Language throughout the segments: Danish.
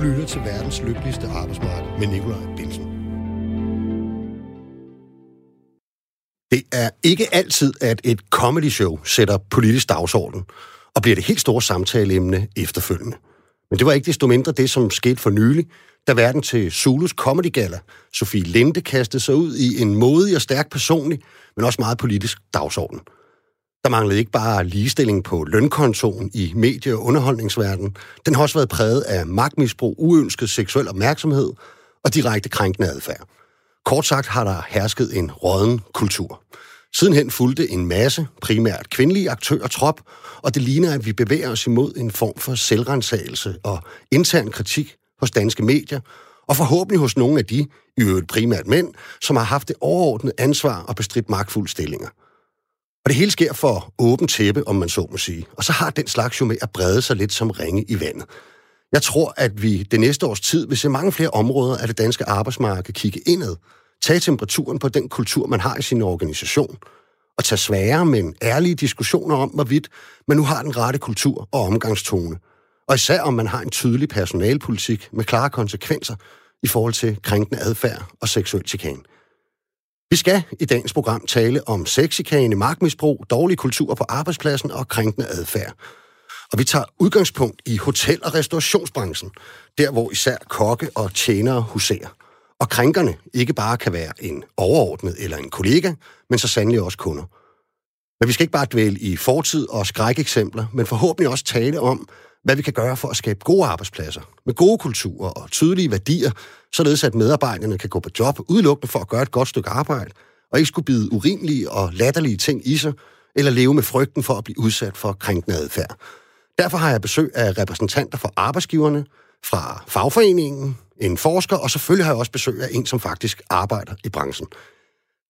Du lytter til verdens lykkeligste arbejdsmarked med Nikolaj Bilsen. Det er ikke altid, at et comedy show sætter politisk dagsorden og bliver det helt store samtaleemne efterfølgende. Men det var ikke desto mindre det, som skete for nylig, da verden til Zulus Comedy Gala, Sofie Linde, kastede sig ud i en modig og stærk personlig, men også meget politisk dagsorden. Der manglede ikke bare ligestilling på lønkontoen i medie- og underholdningsverdenen. Den har også været præget af magtmisbrug, uønsket seksuel opmærksomhed og direkte krænkende adfærd. Kort sagt har der hersket en råden kultur. Sidenhen fulgte en masse, primært kvindelige aktører trop, og det ligner, at vi bevæger os imod en form for selvrensagelse og intern kritik hos danske medier, og forhåbentlig hos nogle af de, i øvrigt primært mænd, som har haft det overordnede ansvar og bestridt magtfulde stillinger. Og det hele sker for åben tæppe, om man så må sige. Og så har den slags jo med at brede sig lidt som ringe i vandet. Jeg tror, at vi det næste års tid vil se mange flere områder af det danske arbejdsmarked kigge indad, tage temperaturen på den kultur, man har i sin organisation, og tage svære, men ærlige diskussioner om, hvorvidt man nu har den rette kultur og omgangstone. Og især om man har en tydelig personalpolitik med klare konsekvenser i forhold til krænkende adfærd og seksuel chikane. Vi skal i dagens program tale om sexikane, magtmisbrug, dårlig kultur på arbejdspladsen og krænkende adfærd. Og vi tager udgangspunkt i hotel- og restaurationsbranchen, der hvor især kokke og tjenere huserer. Og krænkerne ikke bare kan være en overordnet eller en kollega, men så sandelig også kunder. Men vi skal ikke bare dvæle i fortid og skrækeksempler, men forhåbentlig også tale om, hvad vi kan gøre for at skabe gode arbejdspladser, med gode kulturer og tydelige værdier, således at medarbejderne kan gå på job udelukkende for at gøre et godt stykke arbejde, og ikke skulle bide urimelige og latterlige ting i sig, eller leve med frygten for at blive udsat for krænkende adfærd. Derfor har jeg besøg af repræsentanter for arbejdsgiverne, fra fagforeningen, en forsker, og selvfølgelig har jeg også besøg af en, som faktisk arbejder i branchen.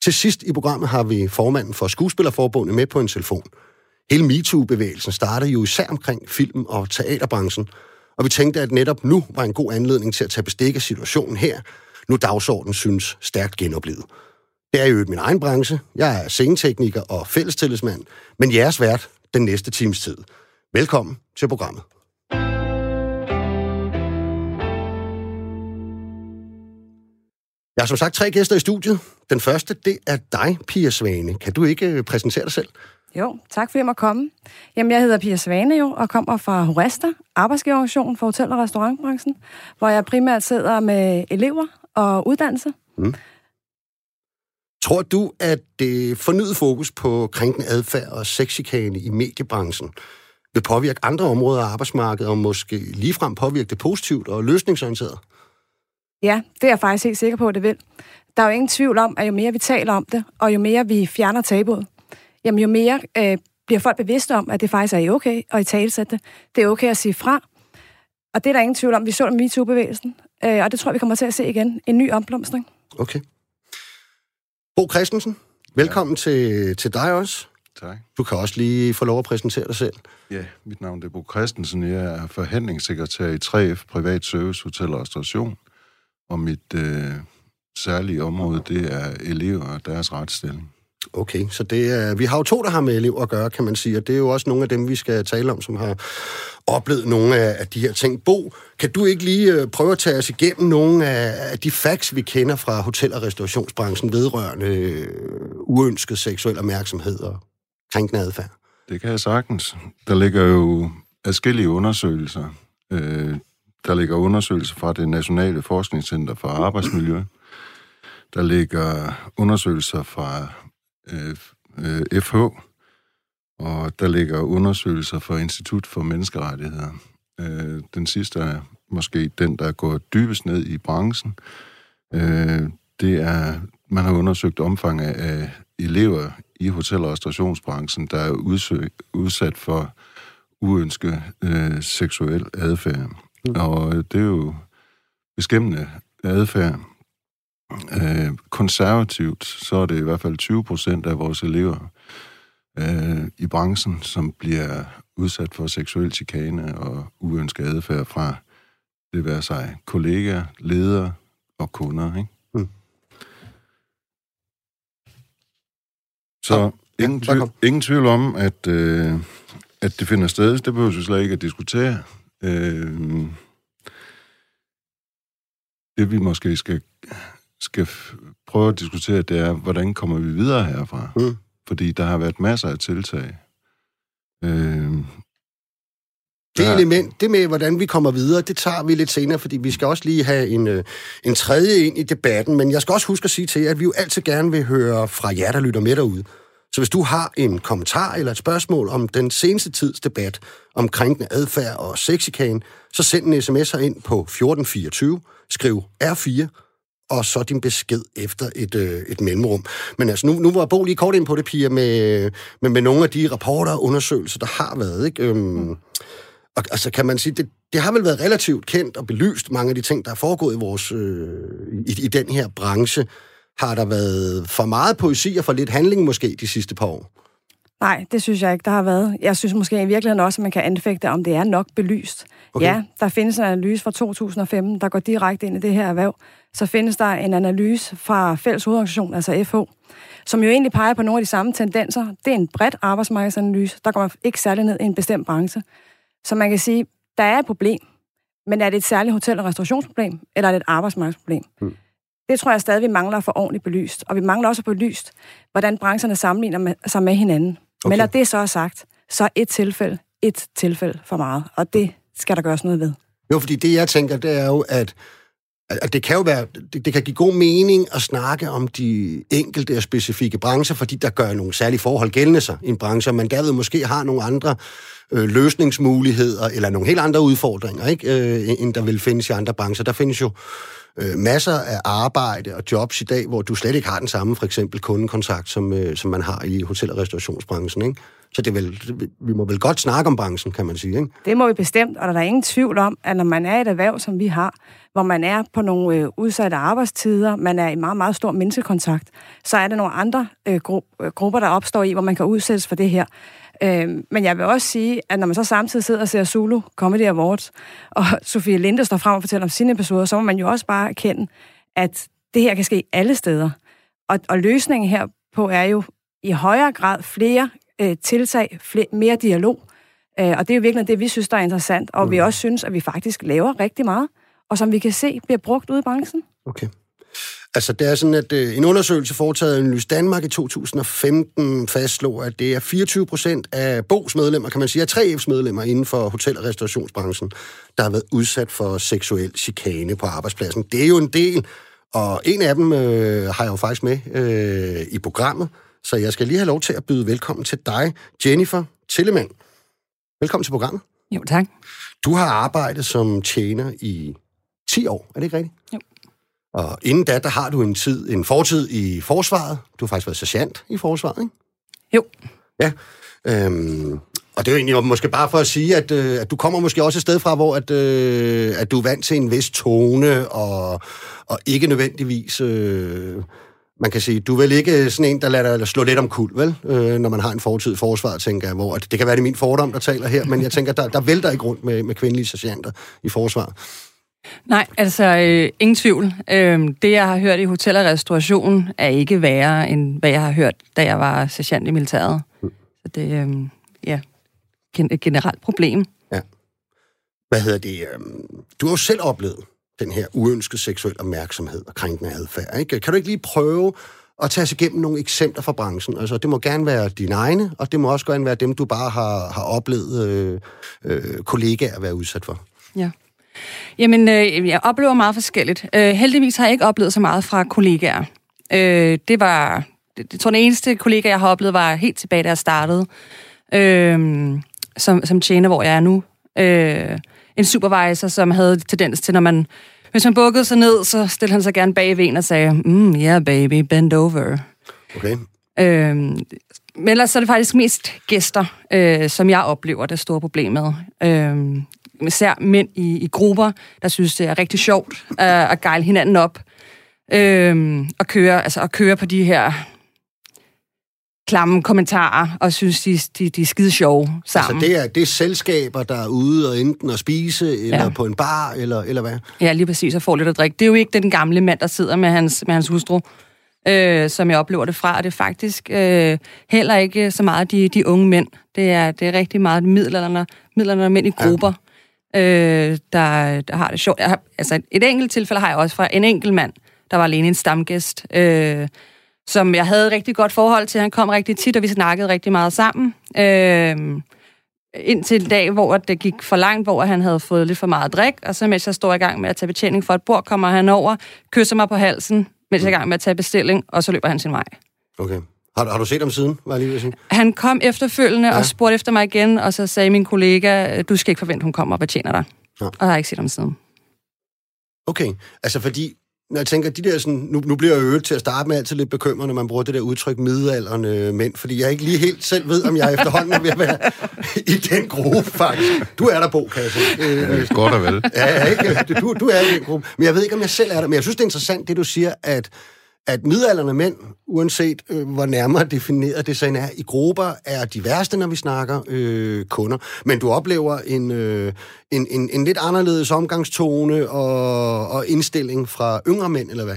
Til sidst i programmet har vi formanden for Skuespillerforbundet med på en telefon. Hele MeToo-bevægelsen startede jo især omkring film- og teaterbranchen, og vi tænkte, at netop nu var en god anledning til at tage bestik af situationen her, nu dagsordenen synes stærkt genoplevet. Det er jo min egen branche. Jeg er scenetekniker og fællestillidsmand, men jeres vært den næste times tid. Velkommen til programmet. Jeg har som sagt tre gæster i studiet. Den første, det er dig, Pia Svane. Kan du ikke præsentere dig selv? Jo, tak fordi jeg må komme. Jamen, jeg hedder Pia Svane jo, og kommer fra Horesta, arbejdsgiverorganisation for hotel- og restaurantbranchen, hvor jeg primært sidder med elever og uddannelse. Mm. Tror du, at det fornyede fokus på krænkende adfærd og sexikane i mediebranchen vil påvirke andre områder af arbejdsmarkedet, og måske ligefrem påvirke det positivt og løsningsorienteret? Ja, det er jeg faktisk helt sikker på, at det vil. Der er jo ingen tvivl om, at jo mere vi taler om det, og jo mere vi fjerner tabuet, jamen jo mere øh, bliver folk bevidste om, at det faktisk er okay at i talesætte det. Det er okay at sige fra. Og det er der ingen tvivl om. Vi så det med MeToo-bevægelsen, øh, og det tror jeg, vi kommer til at se igen. En ny omblomstring. Okay. Bo Christensen, velkommen ja. til, til dig også. Tak. Du kan også lige få lov at præsentere dig selv. Ja, mit navn er Bo Christensen. Jeg er forhandlingssekretær i 3F Privat Service Hotel og Restauration. Og mit øh, særlige område, det er elever og deres retsstilling. Okay, så det er, vi har jo to, der har med elever at gøre, kan man sige, og det er jo også nogle af dem, vi skal tale om, som har oplevet nogle af, de her ting. Bo, kan du ikke lige øh, prøve at tage os igennem nogle af de facts, vi kender fra hotel- og restaurationsbranchen vedrørende øh, uønsket seksuel opmærksomhed og krænkende adfærd? Det kan jeg sagtens. Der ligger jo adskillige undersøgelser. Øh, der ligger undersøgelser fra det Nationale Forskningscenter for Arbejdsmiljø. Der ligger undersøgelser fra øh, øh, FH, og der ligger undersøgelser fra Institut for Menneskerettigheder. Øh, den sidste er måske den, der går dybest ned i branchen. Øh, det er, man har undersøgt omfanget af elever i hotel- og restaurationsbranchen, der er udsat for uønsket øh, seksuel adfærd. Mm. Og det er jo beskæmmende adfærd. Øh, konservativt, så er det i hvert fald 20 procent af vores elever øh, i branchen, som bliver udsat for seksuel chikane og uønsket adfærd fra det være sig kollegaer, ledere og kunder. Ikke? Mm. Så ja, ingen, tvivl, ingen tvivl om, at, øh, at det finder sted. Det behøver vi slet ikke at diskutere. Øh, det vi måske skal, skal prøve at diskutere, det er, hvordan kommer vi videre herfra? Mm. Fordi der har været masser af tiltag. Øh, det ja. element, det med, hvordan vi kommer videre, det tager vi lidt senere, fordi vi skal også lige have en, øh, en tredje ind i debatten. Men jeg skal også huske at sige til jer, at vi jo altid gerne vil høre fra jer, der lytter med derude. Så hvis du har en kommentar eller et spørgsmål om den seneste tids debat om krænkende adfærd og sexikan, så send en sms ind på 1424, skriv R4, og så din besked efter et, øh, et mellemrum. Men altså, nu, nu var Bo lige kort ind på det, Pia, med, med, med nogle af de rapporter og undersøgelser, der har været. Ikke? Øhm, og altså, kan man sige, det, det har vel været relativt kendt og belyst mange af de ting, der er foregået i, vores, øh, i, i den her branche. Har der været for meget poesi og for lidt handling måske de sidste par år? Nej, det synes jeg ikke, der har været. Jeg synes måske i virkeligheden også, at man kan anfægte, om det er nok belyst. Okay. Ja, der findes en analyse fra 2015, der går direkte ind i det her erhverv. Så findes der en analyse fra Fælles Hovedorganisation, altså FH, som jo egentlig peger på nogle af de samme tendenser. Det er en bredt arbejdsmarkedsanalyse. Der går man ikke særlig ned i en bestemt branche. Så man kan sige, der er et problem, men er det et særligt hotel- og restaurationsproblem, eller er det et arbejdsmarkedsproblem? Hmm. Det tror jeg stadig, vi mangler at få ordentligt belyst. Og vi mangler også at få belyst, hvordan brancherne sammenligner med, sig med hinanden. Okay. Men når det så er sagt, så er et tilfælde et tilfælde for meget, og det skal der gøres noget ved. Jo, fordi det jeg tænker, det er jo, at at det kan jo være, det, det kan give god mening at snakke om de enkelte og specifikke brancher, fordi der gør nogle særlige forhold gældende sig i en branche, og man derved måske har nogle andre øh, løsningsmuligheder, eller nogle helt andre udfordringer, ikke, øh, end der vil findes i andre brancher. Der findes jo øh, masser af arbejde og jobs i dag, hvor du slet ikke har den samme, for eksempel kundekontakt, som, øh, som man har i hotel- og restaurationsbranchen. Ikke? Så det vel, vi må vel godt snakke om branchen, kan man sige. Ikke? Det må vi bestemt, og der er ingen tvivl om, at når man er i et erhverv, som vi har, hvor man er på nogle øh, udsatte arbejdstider, man er i meget, meget stor menneskekontakt, så er der nogle andre øh, gru- øh, grupper, der opstår i, hvor man kan udsættes for det her. Øh, men jeg vil også sige, at når man så samtidig sidder og ser Zulu Comedy Awards, og Sofie Linde står frem og fortæller om sine episoder, så må man jo også bare erkende, at det her kan ske alle steder. Og, og løsningen her på er jo i højere grad flere øh, tiltag, flere, mere dialog. Øh, og det er jo virkelig det, vi synes, der er interessant, og mm. vi også synes, at vi faktisk laver rigtig meget, og som vi kan se bliver brugt ude i branchen. Okay. Altså, det er sådan, at øh, en undersøgelse foretaget af Lys Danmark i 2015 fastslog, at det er 24 procent af BOGs medlemmer, kan man sige, af 3F's medlemmer inden for hotel- og restaurationsbranchen, der har været udsat for seksuel chikane på arbejdspladsen. Det er jo en del, og en af dem øh, har jeg jo faktisk med øh, i programmet, så jeg skal lige have lov til at byde velkommen til dig, Jennifer Tillemann. Velkommen til programmet. Jo, tak. Du har arbejdet som tjener i 10 år, er det ikke rigtigt? Jo. Og inden da, der har du en tid, en fortid i forsvaret. Du har faktisk været sergeant i forsvaret, ikke? Jo. Ja. Øhm, og det er jo egentlig måske bare for at sige, at, øh, at du kommer måske også et sted fra, hvor at, øh, at du er vant til en vis tone, og, og ikke nødvendigvis... Øh, man kan sige, du er vel ikke sådan en, der lader dig slå lidt om kul, vel? Øh, når man har en fortid i forsvaret, tænker jeg, hvor at det kan være, det er min fordom, der taler her, men jeg tænker, der, der vælter ikke rundt med, med kvindelige sergeanter i forsvaret. Nej, altså øh, ingen tvivl. Øh, det, jeg har hørt i hotel og restauration, er ikke værre, end hvad jeg har hørt, da jeg var sergeant i militæret. Mm. Så det er øh, ja, et generelt problem. Ja. Hvad hedder det? Øh, du har jo selv oplevet den her uønskede seksuel opmærksomhed og krænkende adfærd. Ikke? Kan du ikke lige prøve at tage os igennem nogle eksempler fra branchen? Altså, det må gerne være dine egne, og det må også gerne være dem, du bare har, har oplevet øh, øh, kollegaer at være udsat for. Ja. Jamen, øh, jeg oplever meget forskelligt. Øh, heldigvis har jeg ikke oplevet så meget fra kollegaer. Øh, det var, jeg tror, den eneste kollega, jeg har oplevet, var helt tilbage, da jeg startede øh, som, som tjener, hvor jeg er nu. Øh, en supervisor, som havde tendens til, når man hvis man bukkede sig ned, så stillede han sig gerne bag ved en og sagde, mm, yeah baby, bend over. Okay. Øhm, men ellers så er det faktisk mest gæster, øh, som jeg oplever det store problem med. Øhm, især mænd i, i grupper, der synes, det er rigtig sjovt øh, at gejle hinanden op. Øhm, og køre, altså at køre på de her klamme kommentarer, og synes, de, de, de er skide sjove sammen. Altså det er, det er selskaber, der er ude og enten at spise, eller ja. på en bar, eller, eller hvad? Ja, lige præcis, og får lidt at drikke. Det er jo ikke den gamle mand, der sidder med hans, med hans hustru, øh, som jeg oplever det fra. Og det er faktisk øh, heller ikke så meget de, de unge mænd. Det er, det er rigtig meget midlerne, midlerne mænd i grupper øh, der, der har det sjovt. Jeg har, altså et enkelt tilfælde har jeg også fra en enkelt mand, der var alene en stamgæst, øh, som jeg havde et rigtig godt forhold til. Han kom rigtig tit, og vi snakkede rigtig meget sammen. Øh, indtil en dag, hvor det gik for langt, hvor han havde fået lidt for meget drik, og så mens jeg står i gang med at tage betjening for et bord, kommer han over, kysser mig på halsen, mens jeg er i gang med at tage bestilling, og så løber han sin vej. Okay. Har, har du set ham siden, var jeg lige ved at sige? Han kom efterfølgende ja. og spurgte efter mig igen, og så sagde min kollega, du skal ikke forvente, hun kommer og betjener dig. Ja. Og jeg har ikke set ham siden. Okay, altså fordi når jeg tænker, de der sådan, nu, nu bliver jeg øvet til at starte med altid lidt bekymret, når man bruger det der udtryk middelalderne mænd, fordi jeg ikke lige helt selv ved, om jeg efterhånden er ved at være i den gruppe, faktisk. Du er der, Bo, kan jeg sige. Øh, Godt og vel. Ja, ikke? Du, du er i den gruppe. Men jeg ved ikke, om jeg selv er der. Men jeg synes, det er interessant, det du siger, at at midalderne mænd, uanset øh, hvor nærmere defineret det så er, i grupper er de værste, når vi snakker øh, kunder. Men du oplever en, øh, en, en, en lidt anderledes omgangstone og, og indstilling fra yngre mænd, eller hvad?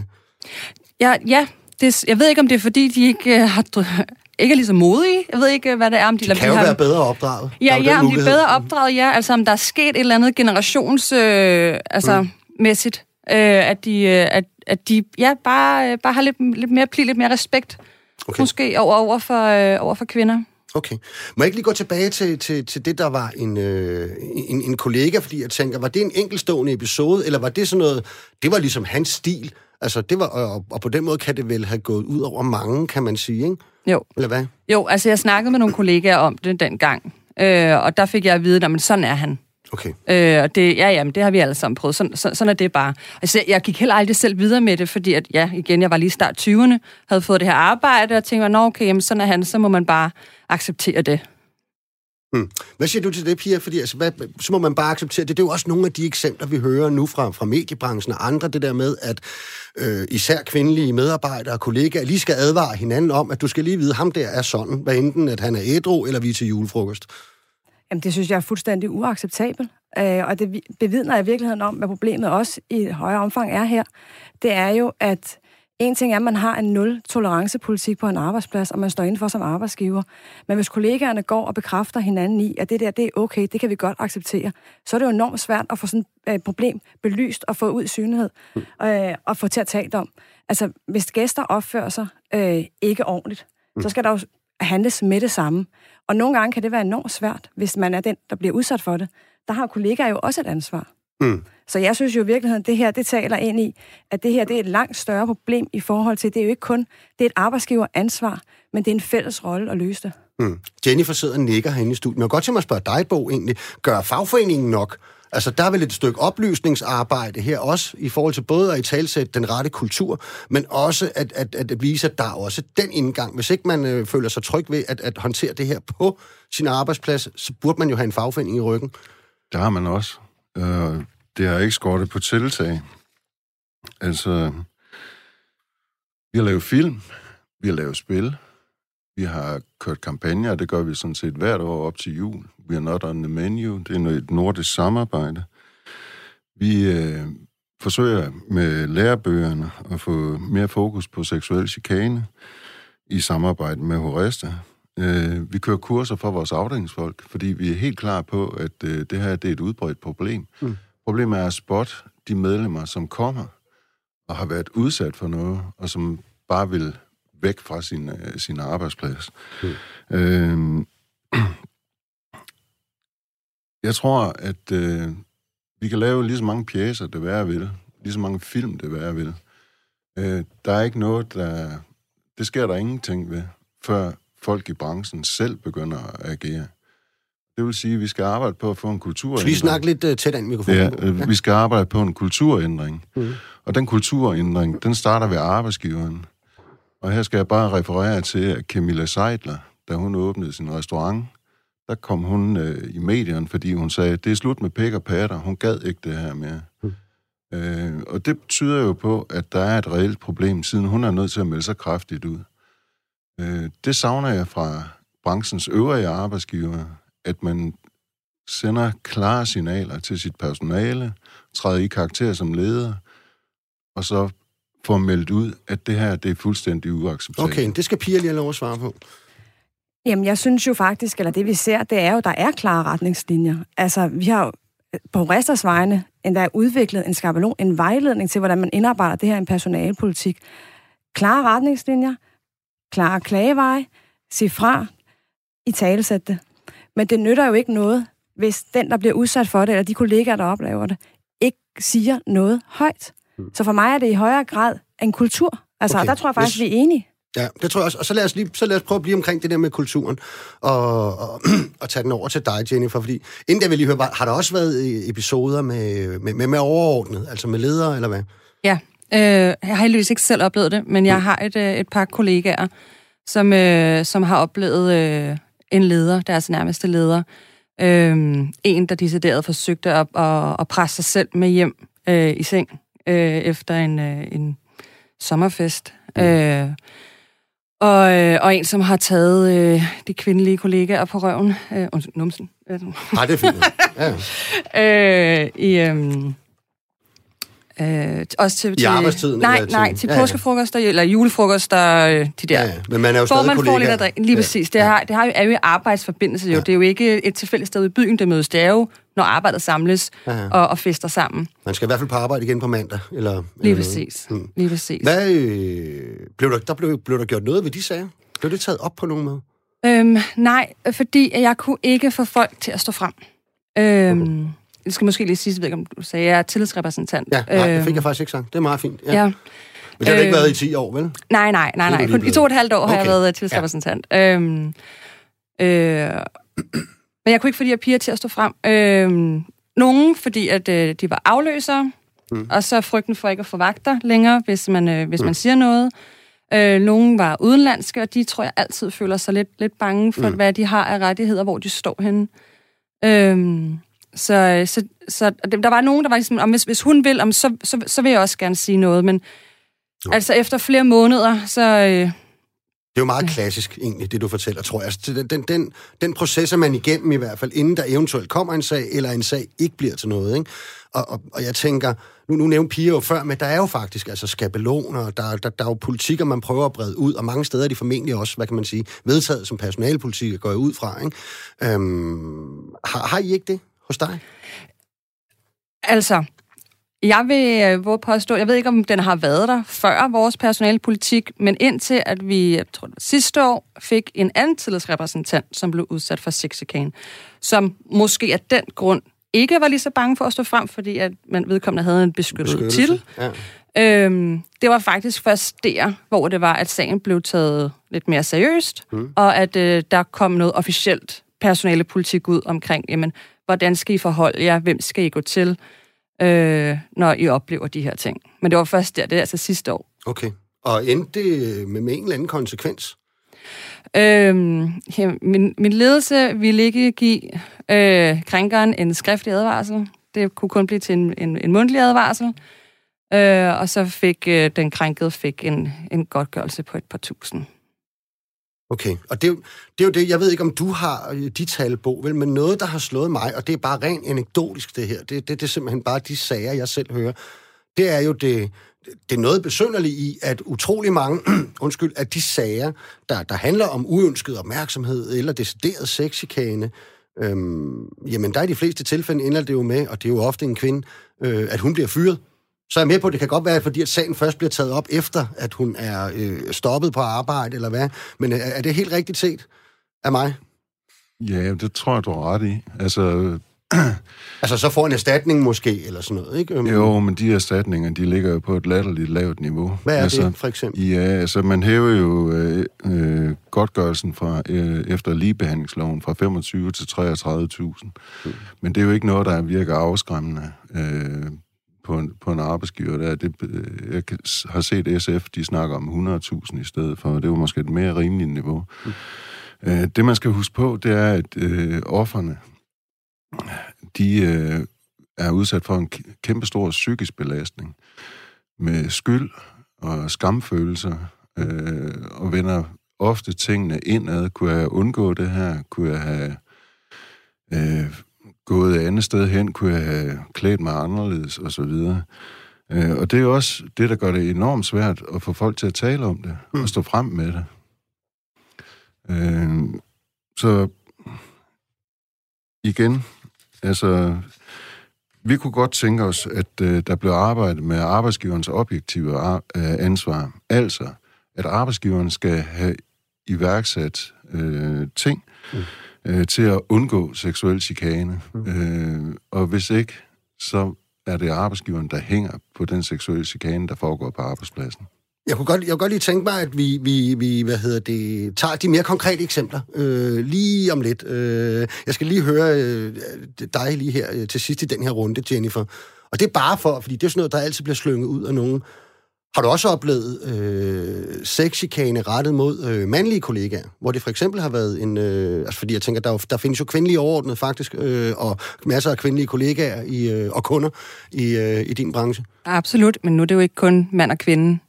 Ja, ja. Det, jeg ved ikke, om det er, fordi de ikke øh, har ikke er lige så modige. Jeg ved ikke, hvad det er. Om de, de kan de jo har... være bedre opdraget. Ja, ja om de er bedre opdraget, ja. Altså, om der er sket et eller andet generations... Øh, altså, mm. mæssigt. Øh, at, de, øh, at, at de ja, bare, øh, bare har lidt, lidt mere pli, lidt mere respekt, okay. måske over, over, for, øh, over for kvinder. Okay. Må jeg ikke lige gå tilbage til, til, til det, der var en, øh, en, en kollega, fordi jeg tænker, var det en enkeltstående episode, eller var det sådan noget, det var ligesom hans stil? Altså, det var, og, og på den måde kan det vel have gået ud over mange, kan man sige, ikke? Jo. Eller hvad? Jo, altså jeg snakkede med nogle kollegaer om det dengang, øh, og der fik jeg at vide, at sådan er han. Okay. Øh, og det, ja, jamen, det har vi alle sammen prøvet. Sådan, så, sådan er det bare. Altså, jeg gik heller aldrig selv videre med det, fordi at, ja, igen, jeg var lige start 20'erne, havde fået det her arbejde, og tænkte, nå, okay, jamen, sådan er han, så må man bare acceptere det. Hmm. Hvad siger du til det, Pia? Fordi altså, hvad, så må man bare acceptere det. Det er jo også nogle af de eksempler, vi hører nu fra, fra mediebranchen og andre, det der med, at øh, især kvindelige medarbejdere og kollegaer lige skal advare hinanden om, at du skal lige vide, ham der er sådan, hvad enten at han er ædru, eller vi er til julefrokost. Jamen, det synes jeg er fuldstændig uacceptabelt. Øh, og det bevidner i virkeligheden om, hvad problemet også i højere omfang er her. Det er jo, at en ting er, at man har en nul-tolerance-politik på en arbejdsplads, og man står indenfor som arbejdsgiver. Men hvis kollegaerne går og bekræfter hinanden i, at det der, det er okay, det kan vi godt acceptere, så er det jo enormt svært at få sådan et problem belyst og få ud i synlighed, mm. øh, og få til at tale om. Altså, hvis gæster opfører sig øh, ikke ordentligt, mm. så skal der jo handles med det samme. Og nogle gange kan det være enormt svært, hvis man er den, der bliver udsat for det. Der har kollegaer jo også et ansvar. Mm. Så jeg synes jo i virkeligheden, at det her, det taler ind i, at det her, det er et langt større problem i forhold til, det er jo ikke kun, det er et arbejdsgiveransvar, men det er en fælles rolle at løse det. Mm. Jennifer sidder og nikker herinde i studiet. Jeg godt til mig at spørge dig, Bo, egentlig. Gør fagforeningen nok? Altså, der er vel et stykke oplysningsarbejde her også, i forhold til både at i talsætte den rette kultur, men også at, at, at vise, at der er også den indgang. Hvis ikke man øh, føler sig tryg ved at, at håndtere det her på sin arbejdsplads, så burde man jo have en fagforening i ryggen. Det har man også. Øh, det har ikke skortet på tiltag. Altså, vi har lavet film, vi har lavet spil, vi har kørt kampagner, det gør vi sådan set hvert år op til jul. We are not on the menu. Det er et nordisk samarbejde. Vi øh, forsøger med lærebøgerne at få mere fokus på seksuel chikane i samarbejde med Horesta. Øh, vi kører kurser for vores afdelingsfolk, fordi vi er helt klar på, at øh, det her det er et udbredt problem. Mm. Problemet er at spotte de medlemmer, som kommer og har været udsat for noget, og som bare vil væk fra sin, øh, sin arbejdsplads. Mm. Øh, jeg tror, at øh, vi kan lave lige så mange pjæser, det værre vil. Lige så mange film, det værre vil. Øh, der er ikke noget, der... Det sker der ingenting ved, før folk i branchen selv begynder at agere. Det vil sige, at vi skal arbejde på at få en kulturændring. Skal vi snakke lidt uh, tæt i mikrofonen? Ja, øh, vi skal arbejde på en kulturændring. Mm. Og den kulturændring, den starter ved arbejdsgiveren. Og her skal jeg bare referere til, at Camilla Seidler, da hun åbnede sin restaurant, der kom hun øh, i medierne, fordi hun sagde, det er slut med pæk og patter. Hun gad ikke det her mere. Mm. Øh, og det betyder jo på, at der er et reelt problem, siden hun er nødt til at melde sig kraftigt ud. Øh, det savner jeg fra branchens øvrige arbejdsgiver, at man sender klare signaler til sit personale, træder i karakter som leder, og så får meldt ud, at det her det er fuldstændig uacceptabelt. Okay, det skal Pia lige have lov at svare på. Jamen, jeg synes jo faktisk, eller det vi ser, det er jo, der er klare retningslinjer. Altså, vi har på Resters vegne endda udviklet en skabelon, en vejledning til, hvordan man indarbejder det her i en personalepolitik. Klare retningslinjer, klare klageveje, sig fra, i talesæt det. Men det nytter jo ikke noget, hvis den, der bliver udsat for det, eller de kollegaer, der oplever det, ikke siger noget højt. Mm. Så for mig er det i højere grad en kultur. Altså, okay. der tror jeg faktisk, yes. vi er enige. Ja, det tror jeg også. Og så lad os, lige, så lad os prøve at blive omkring det der med kulturen, og, og, og tage den over til dig, Jennifer, fordi inden der vil lige høre, har der også været episoder med, med, med, med overordnet, altså med ledere, eller hvad? Ja, øh, jeg har heldigvis ikke selv oplevet det, men jeg mm. har et, øh, et par kollegaer, som, øh, som har oplevet øh, en leder, deres nærmeste leder, øh, en, der decideret forsøgte at, at, at presse sig selv med hjem øh, i seng øh, efter en, øh, en sommerfest. Mm. Øh, og, øh, og en, som har taget øh, de kvindelige kollegaer på røven. Øh, numsen. Nej, det er fint. Ja. øh, I... Øh, Øh, også til, I arbejdstiden? Nej, eller nej, til ja, påskefrokoster, ja. eller julefrokoster, øh, de der. Ja, ja. Men man er jo stadig man kollega. Får lidt lige præcis. Det, har, det har, er jo arbejdsforbindelse jo. Ja. Det er jo ikke et tilfældigt sted i byen, der mødes. Det er jo, når arbejdet samles ja. og, og fester sammen. Man skal i hvert fald på arbejde igen på mandag. Eller, lige eller præcis. Hmm. Lige præcis. Hvad, øh, blev der, der blev, blev der gjort noget ved de sager? Blev det taget op på nogen måde? Øhm, nej, fordi jeg kunne ikke få folk til at stå frem. Øhm, okay det skal måske lige sige, ved ikke, om du sagde, jeg er tillidsrepræsentant. Ja, nej, det fik jeg øhm, faktisk ikke sagt. Det er meget fint. Ja. ja. Men det har øh, ikke været i 10 år, vel? Nej, nej, nej, nej. Kun, I to og et halvt år okay. har jeg været tillidsrepræsentant. Ja. Øhm, øh, men jeg kunne ikke få de her piger til at stå frem. Øhm, nogen, fordi at øh, de var afløsere, mm. og så frygten for ikke at få vagter længere, hvis man, øh, hvis mm. man siger noget. Øh, nogen var udenlandske, og de tror jeg altid føler sig lidt, lidt bange for, mm. hvad de har af rettigheder, hvor de står henne. Øhm, så, så, så der var nogen, der var ligesom, om hvis, hvis hun vil, om, så, så, så vil jeg også gerne sige noget, men jo. altså efter flere måneder, så... Øh, det er jo meget klassisk, egentlig, det du fortæller, tror jeg. Altså, den, den, den, den proces er man igennem i hvert fald, inden der eventuelt kommer en sag, eller en sag ikke bliver til noget. Ikke? Og, og, og jeg tænker, nu, nu nævnte Pia jo før, men der er jo faktisk altså skabeloner, der, der, der er jo politikker, man prøver at brede ud, og mange steder er de formentlig også, hvad kan man sige, vedtaget som personalpolitik, går jeg ud fra. Ikke? Øhm, har, har I ikke det? Hos dig? Altså, jeg vil øh, hvor påstå, jeg ved ikke, om den har været der før vores personalpolitik, men indtil at vi, jeg tror, sidste år fik en anden tillidsrepræsentant, som blev udsat for sexikane, som måske af den grund ikke var lige så bange for at stå frem, fordi at man vedkommende havde en beskyttet titel. Ja. Øhm, det var faktisk først der, hvor det var, at sagen blev taget lidt mere seriøst, mm. og at øh, der kom noget officielt personalepolitik ud omkring, jamen, hvordan skal I forholde jer, hvem skal I gå til, øh, når I oplever de her ting. Men det var først der, det er altså sidste år. Okay. Og endte det med, med en eller anden konsekvens? Øhm, ja, min, min ledelse ville ikke give øh, krænkeren en skriftlig advarsel. Det kunne kun blive til en, en, en mundtlig advarsel. Øh, og så fik øh, den krænkede fik en, en godtgørelse på et par tusind. Okay, og det det er jo det, jeg ved ikke, om du har øh, de tal, Bo, vel, men noget, der har slået mig, og det er bare rent anekdotisk, det her, det, det, det er simpelthen bare de sager, jeg selv hører, det er jo det, det er noget besynderligt i, at utrolig mange, undskyld, at de sager, der, der handler om uønsket opmærksomhed eller decideret sexikane, øhm, jamen der er de fleste tilfælde ender det jo med, og det er jo ofte en kvinde, øh, at hun bliver fyret så er jeg med på, at det kan godt være, fordi at sagen først bliver taget op efter, at hun er øh, stoppet på arbejde, eller hvad. Men er, er det helt rigtigt set af mig? Ja, det tror jeg, du har ret i. Altså, altså, så får en erstatning måske, eller sådan noget, ikke? Jo, men de erstatninger, de ligger jo på et latterligt lavt niveau. Hvad er altså, det, for eksempel? Ja, altså, man hæver jo øh, øh, godtgørelsen fra, øh, efter ligebehandlingsloven fra 25 til 33.000. Mm. Men det er jo ikke noget, der virker afskræmmende. Øh, på en, på en arbejdsgiver der. Det, øh, jeg har set SF, de snakker om 100.000 i stedet for, det var måske et mere rimeligt niveau. Mm. Øh, det, man skal huske på, det er, at øh, offerne, de øh, er udsat for en kæmpe stor psykisk belastning med skyld og skamfølelser, øh, og vender ofte tingene indad. Kunne jeg undgå det her? Kunne jeg have øh, gået et andet sted hen, kunne jeg have klædt mig anderledes, og så videre. Øh, og det er jo også det, der gør det enormt svært at få folk til at tale om det, mm. og stå frem med det. Øh, så igen, altså, vi kunne godt tænke os, at øh, der blev arbejdet med arbejdsgiverens objektive ar- øh, ansvar. Altså, at arbejdsgiveren skal have iværksat øh, ting mm øh, til at undgå seksuel chikane. Mm. Øh, og hvis ikke, så er det arbejdsgiveren, der hænger på den seksuelle chikane, der foregår på arbejdspladsen. Jeg kunne godt, jeg kunne godt lige tænke mig, at vi, vi, vi hvad hedder det, tager de mere konkrete eksempler øh, lige om lidt. Øh, jeg skal lige høre øh, dig lige her øh, til sidst i den her runde, Jennifer. Og det er bare for, fordi det er sådan noget, der altid bliver slynget ud af nogen. Har du også oplevet øh, sexchikane rettet mod øh, mandlige kollegaer, hvor det for eksempel har været en... Øh, altså fordi jeg tænker, der, der findes jo kvindelige overordnet faktisk, øh, og masser af kvindelige kollegaer i, øh, og kunder i, øh, i din branche. Absolut, men nu er det jo ikke kun mand og kvinde.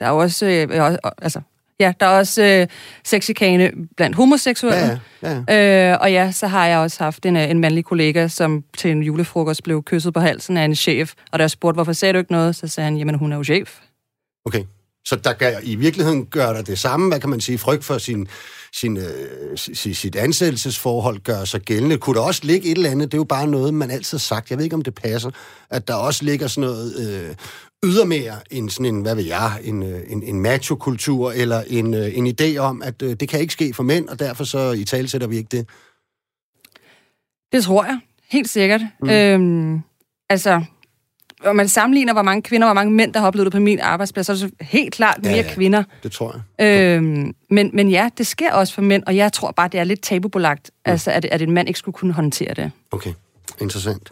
Der er også, øh, altså, ja, der er også øh, sexikane blandt homoseksuelle. Ja, ja. Øh, og ja, så har jeg også haft en, en mandlig kollega, som til en julefrokost blev kysset på halsen af en chef. Og da jeg spurgte, hvorfor sagde du ikke noget, så sagde han, jamen hun er jo chef. Okay. Så der gør, i virkeligheden gør der det samme, hvad kan man sige, frygt for sin, sin, øh, sit ansættelsesforhold gør sig gældende. Kunne der også ligge et eller andet, det er jo bare noget, man altid har sagt, jeg ved ikke, om det passer, at der også ligger sådan noget øh, ydermere end sådan en, hvad ved jeg, en, øh, en, en macho-kultur, eller en, øh, en idé om, at øh, det kan ikke ske for mænd, og derfor så i tale sætter vi ikke det? Det tror jeg, helt sikkert. Mm. Øhm, altså, og man sammenligner, hvor mange kvinder og hvor mange mænd, der har oplevet det på min arbejdsplads, så er det helt klart mere ja, ja, kvinder. det tror jeg. Øhm, men, men ja, det sker også for mænd, og jeg tror bare, det er lidt tabubelagt, mm. altså at, at en mand ikke skulle kunne håndtere det. Okay, interessant.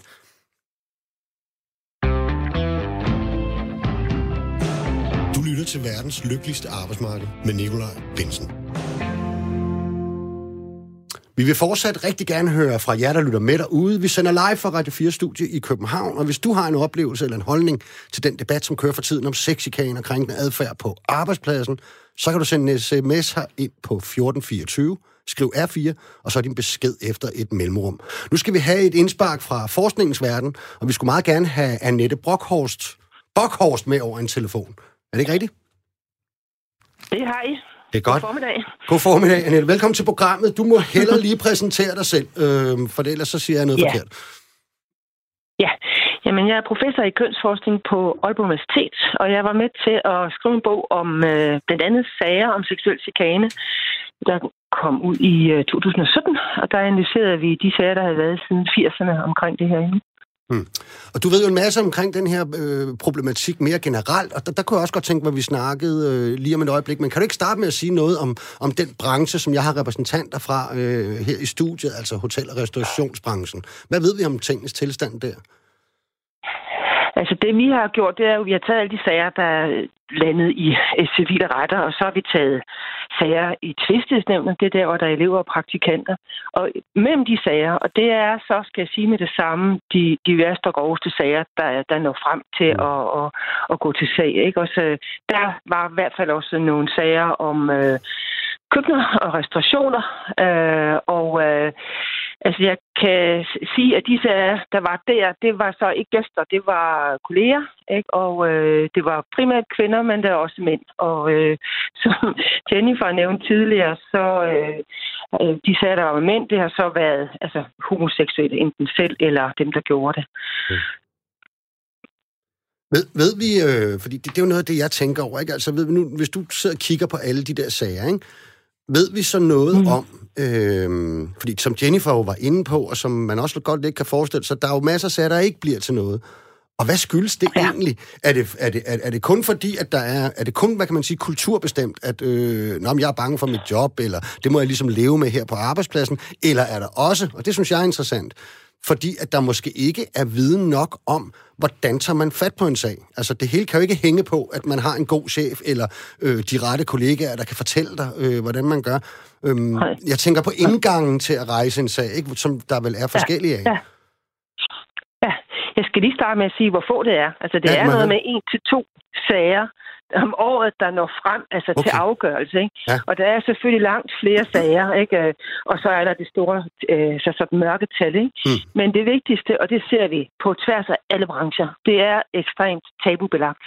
Du lytter til verdens lykkeligste arbejdsmarked med Nikolaj Bensen. Vi vil fortsat rigtig gerne høre fra jer, der lytter med derude. Vi sender live fra Radio 4 Studie i København, og hvis du har en oplevelse eller en holdning til den debat, som kører for tiden om sexikane og krænkende adfærd på arbejdspladsen, så kan du sende en sms her ind på 1424, skriv R4, og så din besked efter et mellemrum. Nu skal vi have et indspark fra forskningens verden, og vi skulle meget gerne have Annette Brockhorst, Brockhorst med over en telefon. Er det ikke rigtigt? Det har I. Det er godt. God formiddag. God formiddag, Annette. Velkommen til programmet. Du må heller lige præsentere dig selv, øh, for ellers så siger jeg noget ja. forkert. Ja, Jamen, jeg er professor i kønsforskning på Aalborg Universitet, og jeg var med til at skrive en bog om øh, blandt andet sager om seksuel chikane, der kom ud i øh, 2017, og der analyserede vi de sager, der havde været siden 80'erne omkring det her emne. Hmm. Og du ved jo en masse omkring den her øh, problematik mere generelt, og der, der kunne jeg også godt tænke mig, at vi snakkede øh, lige om et øjeblik, men kan du ikke starte med at sige noget om, om den branche, som jeg har repræsentanter fra øh, her i studiet, altså hotel- og restaurationsbranchen? Hvad ved vi om tingens tilstand der? Altså det vi har gjort, det er jo, at vi har taget alle de sager, der er landet i civile retter, og så har vi taget sager i tvistesnævnet, det er der, hvor der er elever og praktikanter. Og mellem de sager, og det er så, skal jeg sige med det samme, de, de værste og groveste sager, der, der når frem til mm. at, at, at gå til sag. Ikke? Også, der var i hvert fald også nogle sager om øh, køkkener og restaurationer, øh, og øh, Altså, jeg kan sige, at disse, der var der, det var så ikke gæster, det var kolleger, ikke? og øh, det var primært kvinder, men der er også mænd. Og øh, som Jennifer nævnte tidligere, så øh, øh de sagde, der var mænd, det har så været altså, homoseksuelle, enten selv eller dem, der gjorde det. Mm. Ved, ved vi, øh, fordi det, det er jo noget af det, jeg tænker over, ikke? Altså, ved vi nu, hvis du sidder og kigger på alle de der sager, ikke? Ved vi så noget mm. om, øh, fordi som Jennifer jo var inde på, og som man også godt ikke kan forestille sig, der er jo masser af sager, der ikke bliver til noget. Og hvad skyldes det ja. egentlig? Er det, er, det, er, er det kun fordi, at der er, er det kun, hvad kan man sige, kulturbestemt, at øh, når jeg er bange for mit job, eller det må jeg ligesom leve med her på arbejdspladsen, eller er der også, og det synes jeg er interessant, fordi at der måske ikke er viden nok om, hvordan tager man fat på en sag. Altså det hele kan jo ikke hænge på, at man har en god chef, eller øh, de rette kollegaer, der kan fortælle dig, øh, hvordan man gør. Øhm, jeg tænker på indgangen til at rejse en sag, ikke? som der vel er forskellige af. Ja. ja. Jeg skal lige starte med at sige, hvor få det er. Altså det ja, er noget med en til to sager om året, der når frem altså okay. til afgørelse. Ikke? Ja. Og der er selvfølgelig langt flere sager, ikke? og så er der det store øh, så sådan mørketal. Ikke? Mm. Men det vigtigste, og det ser vi på tværs af alle brancher, det er ekstremt tabubelagt.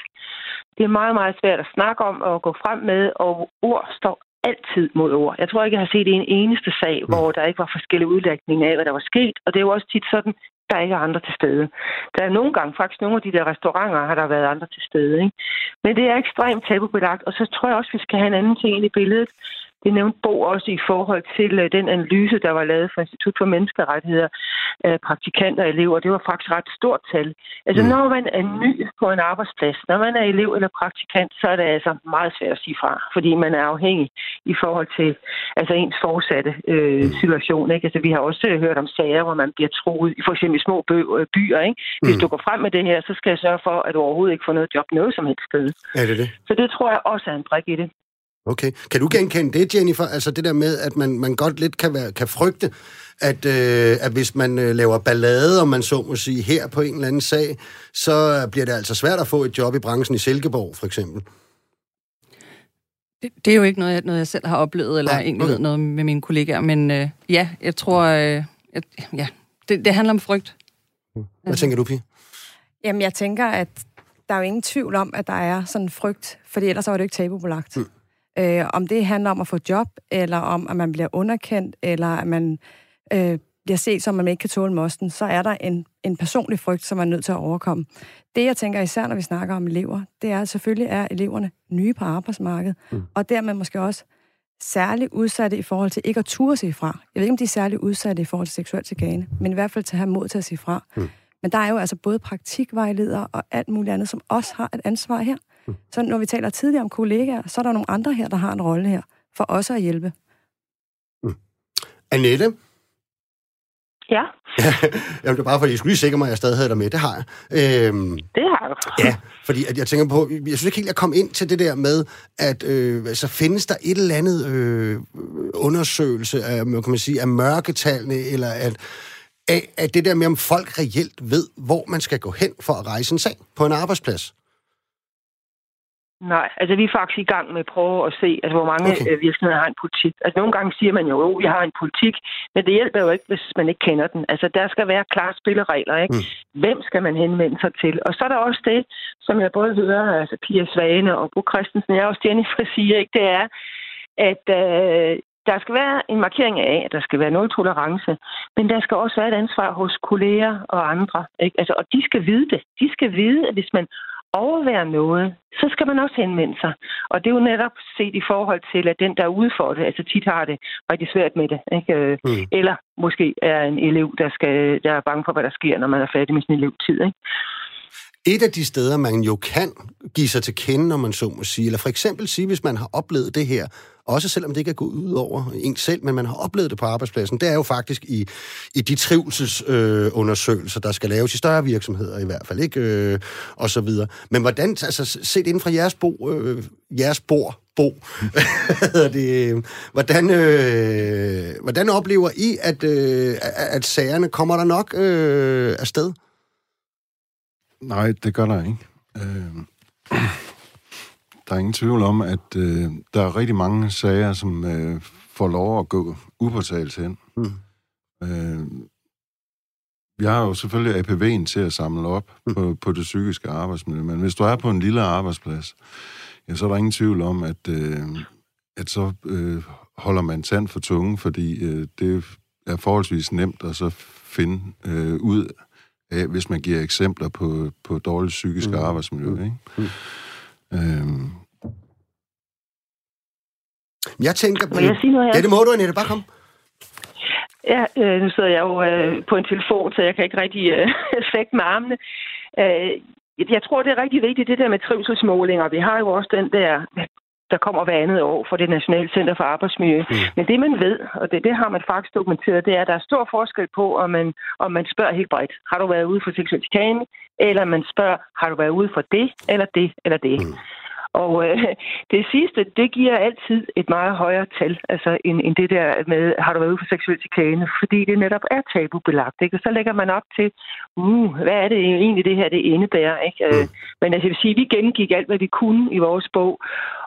Det er meget, meget svært at snakke om og gå frem med, og ord står altid mod ord. Jeg tror ikke, jeg har set en eneste sag, mm. hvor der ikke var forskellige udlægninger af, hvad der var sket. Og det er jo også tit sådan, der ikke er andre til stede. Der er nogle gange faktisk nogle af de der restauranter, har der været andre til stede. Ikke? Men det er ekstremt tabubelagt, og så tror jeg også, vi skal have en anden ting ind i billedet. Det nævnte Bo også i forhold til uh, den analyse, der var lavet fra Institut for Menneskerettigheder af praktikanter og elever. Det var faktisk ret stort tal. Altså mm. når man er ny på en arbejdsplads, når man er elev eller praktikant, så er det altså meget svært at sige fra, fordi man er afhængig i forhold til altså ens fortsatte øh, mm. situation. Ikke? Altså, vi har også øh, hørt om sager, hvor man bliver troet, for eksempel i små øh, byer. Ikke? Hvis mm. du går frem med det her, så skal jeg sørge for, at du overhovedet ikke får noget job noget som helst sted. Er det det? Så det tror jeg også er en brik i det. Okay. Kan du genkende det, Jennifer? Altså det der med, at man, man godt lidt kan, være, kan frygte, at, øh, at hvis man øh, laver ballade, om man så må sige, her på en eller anden sag, så bliver det altså svært at få et job i branchen i Silkeborg, for eksempel. Det, det er jo ikke noget, noget, jeg selv har oplevet, eller Nej, egentlig okay. ved noget med mine kollegaer, men øh, ja, jeg tror, øh, at, ja, det, det handler om frygt. Hvad tænker du, Pia? Jamen, jeg tænker, at der er jo ingen tvivl om, at der er sådan en frygt, fordi ellers var det jo ikke tabubelagt. Mm. Øh, om det handler om at få job, eller om, at man bliver underkendt, eller at man øh, bliver set som, at man ikke kan tåle mosten, så er der en, en personlig frygt, som man er nødt til at overkomme. Det, jeg tænker især, når vi snakker om elever, det er, at selvfølgelig er eleverne nye på arbejdsmarkedet, mm. og dermed måske også særligt udsatte i forhold til ikke at ture sig fra. Jeg ved ikke, om de er særligt udsatte i forhold til seksuel tilgane, men i hvert fald til at have mod til at sige fra. Mm. Men der er jo altså både praktikvejledere og alt muligt andet, som også har et ansvar her. Så når vi taler tidligere om kollegaer, så er der nogle andre her, der har en rolle her, for også at hjælpe. Mm. Annette? Ja? Jamen, det er bare fordi, jeg skulle lige sikre mig, at jeg stadig havde dig med. Det har jeg. Øhm, det har du. Ja, fordi at jeg tænker på, jeg synes ikke helt, jeg kom ind til det der med, at øh, så findes der et eller andet øh, undersøgelse af, kan man sige, af mørketallene, eller at, af, at det der med, om folk reelt ved, hvor man skal gå hen for at rejse en sag på en arbejdsplads. Nej, altså vi er faktisk i gang med at prøve at se, altså, hvor mange okay. Øh, virksomheder har en politik. Altså nogle gange siger man jo, at vi har en politik, men det hjælper jo ikke, hvis man ikke kender den. Altså der skal være klare spilleregler, ikke? Mm. Hvem skal man henvende sig til? Og så er der også det, som jeg både hører, altså Pia Svane og Bo Christensen, jeg også Jennifer siger, ikke? det er, at øh, der skal være en markering af, at der skal være nul tolerance, men der skal også være et ansvar hos kolleger og andre. Ikke? Altså, og de skal vide det. De skal vide, at hvis man overvære noget, så skal man også henvende sig. Og det er jo netop set i forhold til, at den, der er ude for det, altså tit har det rigtig svært med det. Ikke? Mm. Eller måske er en elev, der, skal, der er bange for, hvad der sker, når man er færdig med sin elevtid. Ikke? Et af de steder, man jo kan give sig til kende, når man så må sige, eller for eksempel sige, hvis man har oplevet det her, også selvom det ikke er gået ud over en selv, men man har oplevet det på arbejdspladsen, det er jo faktisk i, i de trivselsundersøgelser, øh, der skal laves i større virksomheder i hvert fald, ikke? Øh, og så videre. Men hvordan, altså set inden fra jeres, bo, øh, jeres bord, Bo. det, øh, hvordan, øh, hvordan oplever I, at, øh, at sagerne kommer der nok øh, afsted? Nej, det gør der ikke. Øh, der er ingen tvivl om, at øh, der er rigtig mange sager, som øh, får lov at gå upåtalt hen. Mm. Øh, vi har jo selvfølgelig APV'en til at samle op mm. på, på det psykiske arbejdsmiljø, men hvis du er på en lille arbejdsplads, ja, så er der ingen tvivl om, at, øh, at så øh, holder man sand for tunge, fordi øh, det er forholdsvis nemt at så finde øh, ud af, hvis man giver eksempler på, på dårligt psykisk mm. arbejdsmiljø. Mm. Ikke? Mm. Øhm. Jeg tænker... Må jeg sige noget her? Ja, det må du, Annette. Bare kom. Ja, øh, nu sidder jeg jo øh, på en telefon, så jeg kan ikke rigtig øh, fægte med armene. Øh, jeg tror, det er rigtig vigtigt, det der med trivselsmålinger. Vi har jo også den der der kommer hver andet år fra det Nationale Center for Arbejdsmiljø. Mm. Men det, man ved, og det, det har man faktisk dokumenteret, det er, at der er stor forskel på, om man, om man spørger helt bredt. Har du været ude for seksuel chikane? Eller man spørger, har du været ude for det, eller det, eller det? Mm. Og øh, det sidste, det giver altid et meget højere tal, altså end, end det der med, har du været ude for seksuel chikane, fordi det netop er tabubelagt. Ikke? Og så lægger man op til, uh, hvad er det egentlig, det her det indebærer? Ikke? Øh, mm. Men altså, jeg vil sige, vi gennemgik alt, hvad vi kunne i vores bog,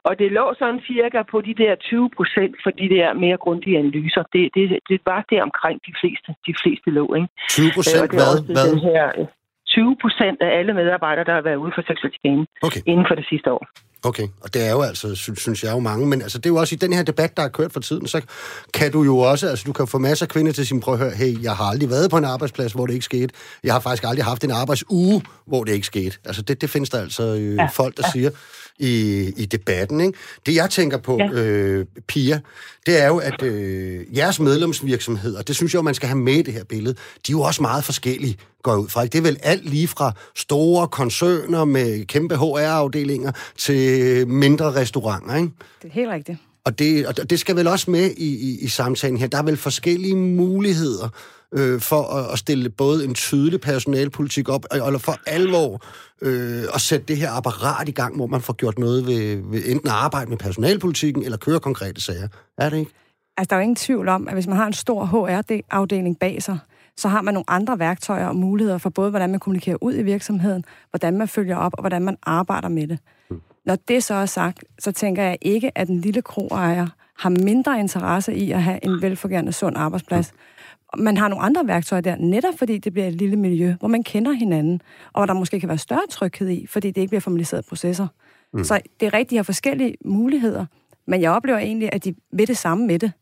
og det lå sådan cirka på de der 20 procent for de der mere grundige analyser. Det, det, det var det omkring de fleste, de fleste lå. Ikke? 20 procent øh, hvad? hvad? her, 20 procent af alle medarbejdere, der har været ude for seksuel chikane okay. inden for det sidste år. Okay, og det er jo altså, synes, synes jeg jo mange, men altså det er jo også i den her debat, der er kørt for tiden, så kan du jo også, altså du kan få masser af kvinder til sin prøv at høre, hey, jeg har aldrig været på en arbejdsplads, hvor det ikke skete. Jeg har faktisk aldrig haft en arbejdsuge, hvor det ikke skete. Altså det, det findes der altså øh, ja. folk, der ja. siger i, i debatten. Ikke? Det jeg tænker på, ja. øh, Pia, det er jo, at øh, jeres medlemsvirksomheder, det synes jeg jo, man skal have med i det her billede, de er jo også meget forskellige, går ud fra. Ikke? Det er vel alt lige fra store koncerner med kæmpe HR-afdelinger til mindre restauranter, ikke? Det er helt rigtigt. Og det, og det skal vel også med i, i, i samtalen her. Der er vel forskellige muligheder øh, for at, at stille både en tydelig personalpolitik op, og, og for alvor øh, at sætte det her apparat i gang, hvor man får gjort noget ved, ved enten arbejde med personalpolitikken, eller køre konkrete sager. Er det ikke? Altså, der er jo ingen tvivl om, at hvis man har en stor HR-afdeling bag sig, så har man nogle andre værktøjer og muligheder for både, hvordan man kommunikerer ud i virksomheden, hvordan man følger op, og hvordan man arbejder med det. Mm. Når det så er sagt, så tænker jeg ikke, at den lille kroejer har mindre interesse i at have en velfungerende, sund arbejdsplads. Man har nogle andre værktøjer der, netop fordi det bliver et lille miljø, hvor man kender hinanden, og hvor der måske kan være større tryghed i, fordi det ikke bliver formaliseret processer. Mm. Så det er rigtigt, de har forskellige muligheder, men jeg oplever egentlig, at de ved det samme med det.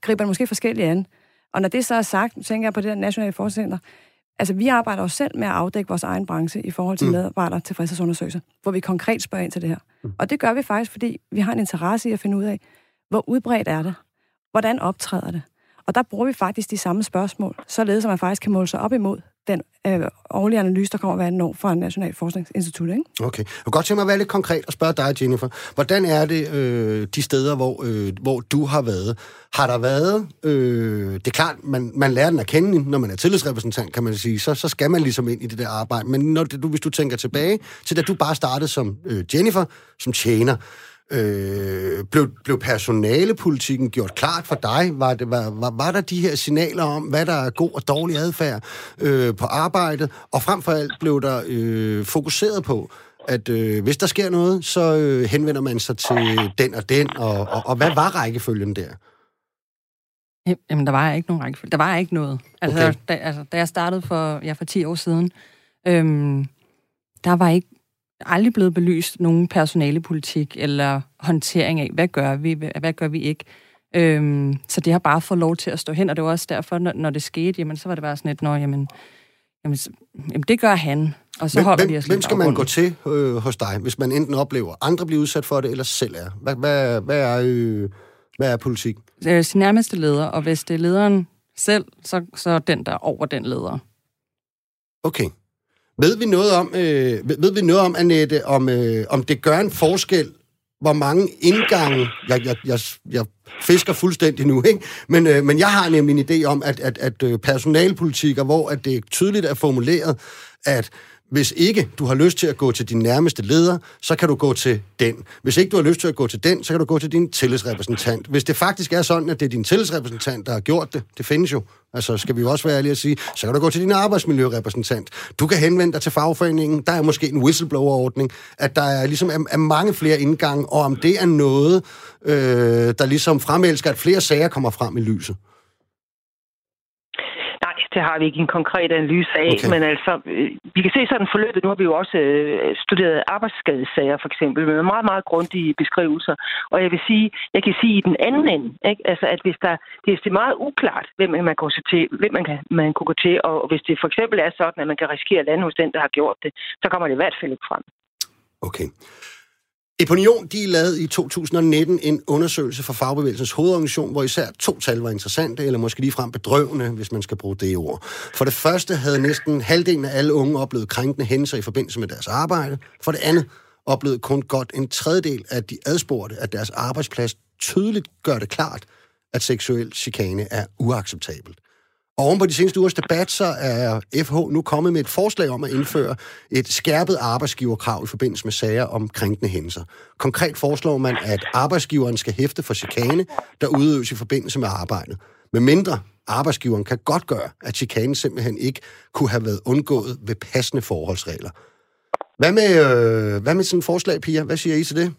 Griber måske forskelligt an. Og når det så er sagt, tænker jeg på det der nationale forskningscenter. Altså, vi arbejder jo selv med at afdække vores egen branche i forhold til mm. medarbejdere tilfredshedsundersøgelser, hvor vi konkret spørger ind til det her. Mm. Og det gør vi faktisk, fordi vi har en interesse i at finde ud af, hvor udbredt er det? Hvordan optræder det? Og der bruger vi faktisk de samme spørgsmål, således at man faktisk kan måle sig op imod den øh, årlige analyse, der kommer hver anden år fra National Forskningsinstitut. Ikke? Okay. Jeg vil godt tænke mig at være lidt konkret og spørge dig, Jennifer. Hvordan er det øh, de steder, hvor, øh, hvor du har været? Har der været... Øh, det er klart, man, man lærer den at kende, når man er tillidsrepræsentant, kan man sige. Så, så skal man ligesom ind i det der arbejde. Men når det, du, hvis du tænker tilbage til, da du bare startede som øh, Jennifer, som tjener, Øh, blev, blev personalepolitikken gjort klart for dig? Var, det, var, var, var der de her signaler om, hvad der er god og dårlig adfærd øh, på arbejdet? Og frem for alt blev der øh, fokuseret på, at øh, hvis der sker noget, så øh, henvender man sig til den og den, og, og, og hvad var rækkefølgen der? Jamen, der var ikke nogen rækkefølge. Der var ikke noget. Altså, okay. da, altså, da jeg startede for, ja, for 10 år siden, øhm, der var ikke aldrig blevet belyst nogen personalepolitik eller håndtering af, hvad gør vi, hvad gør vi ikke. Øhm, så det har bare fået lov til at stå hen, og det var også derfor, når, når det skete, jamen, så var det bare sådan et, når, jamen, jamen, jamen det gør han, og så hvem, holder hvem, vi os Hvem skal man gå til øh, hos dig, hvis man enten oplever, andre bliver udsat for det, eller selv er? Hvad, hvad, hvad, er, øh, hvad er politik? Øh, sin nærmeste leder, og hvis det er lederen selv, så, så den, der over den leder. Okay. Ved vi noget om, øh, ved vi noget om Annette, om, øh, om det gør en forskel, hvor mange indgange, jeg, jeg, jeg, jeg fisker fuldstændig nu, ikke? Men, øh, men jeg har nemlig en idé om, at, at, at øh, personalpolitikker, hvor at det tydeligt er formuleret, at hvis ikke du har lyst til at gå til din nærmeste leder, så kan du gå til den. Hvis ikke du har lyst til at gå til den, så kan du gå til din tillidsrepræsentant. Hvis det faktisk er sådan, at det er din tillidsrepræsentant, der har gjort det, det findes jo, altså skal vi jo også være ærlige at sige, så kan du gå til din arbejdsmiljørepræsentant. Du kan henvende dig til fagforeningen, der er måske en whistleblower-ordning, at der er ligesom er, er mange flere indgange, og om det er noget, øh, der ligesom fremelsker, at flere sager kommer frem i lyset. Det har vi ikke en konkret analyse af, okay. men altså, øh, vi kan se sådan forløbet. Nu har vi jo også øh, studeret arbejdsskadesager, for eksempel, med meget, meget grundige beskrivelser. Og jeg vil sige, jeg kan sige i den anden ende, ikke? Altså, at hvis der, det er meget uklart, hvem man, går til, hvem man, kan, man kunne gå til, og hvis det for eksempel er sådan, at man kan risikere at lande hos den, der har gjort det, så kommer det i hvert fald ikke frem. Okay. Eponion, de lavede i 2019 en undersøgelse for fagbevægelsens hovedorganisation, hvor især to tal var interessante, eller måske ligefrem bedrøvende, hvis man skal bruge det ord. For det første havde næsten halvdelen af alle unge oplevet krænkende hændelser i forbindelse med deres arbejde. For det andet oplevede kun godt en tredjedel af de adspurgte, at deres arbejdsplads tydeligt gør det klart, at seksuel chikane er uacceptabelt. Og oven på de seneste ugers debat, så er FH nu kommet med et forslag om at indføre et skærpet arbejdsgiverkrav i forbindelse med sager om krænkende hændelser. Konkret foreslår man, at arbejdsgiveren skal hæfte for chikane, der udøves i forbindelse med arbejdet. Med mindre arbejdsgiveren kan godt gøre, at chikanen simpelthen ikke kunne have været undgået ved passende forholdsregler. Hvad med, øh, hvad med sådan et forslag, Pia? Hvad siger I til det?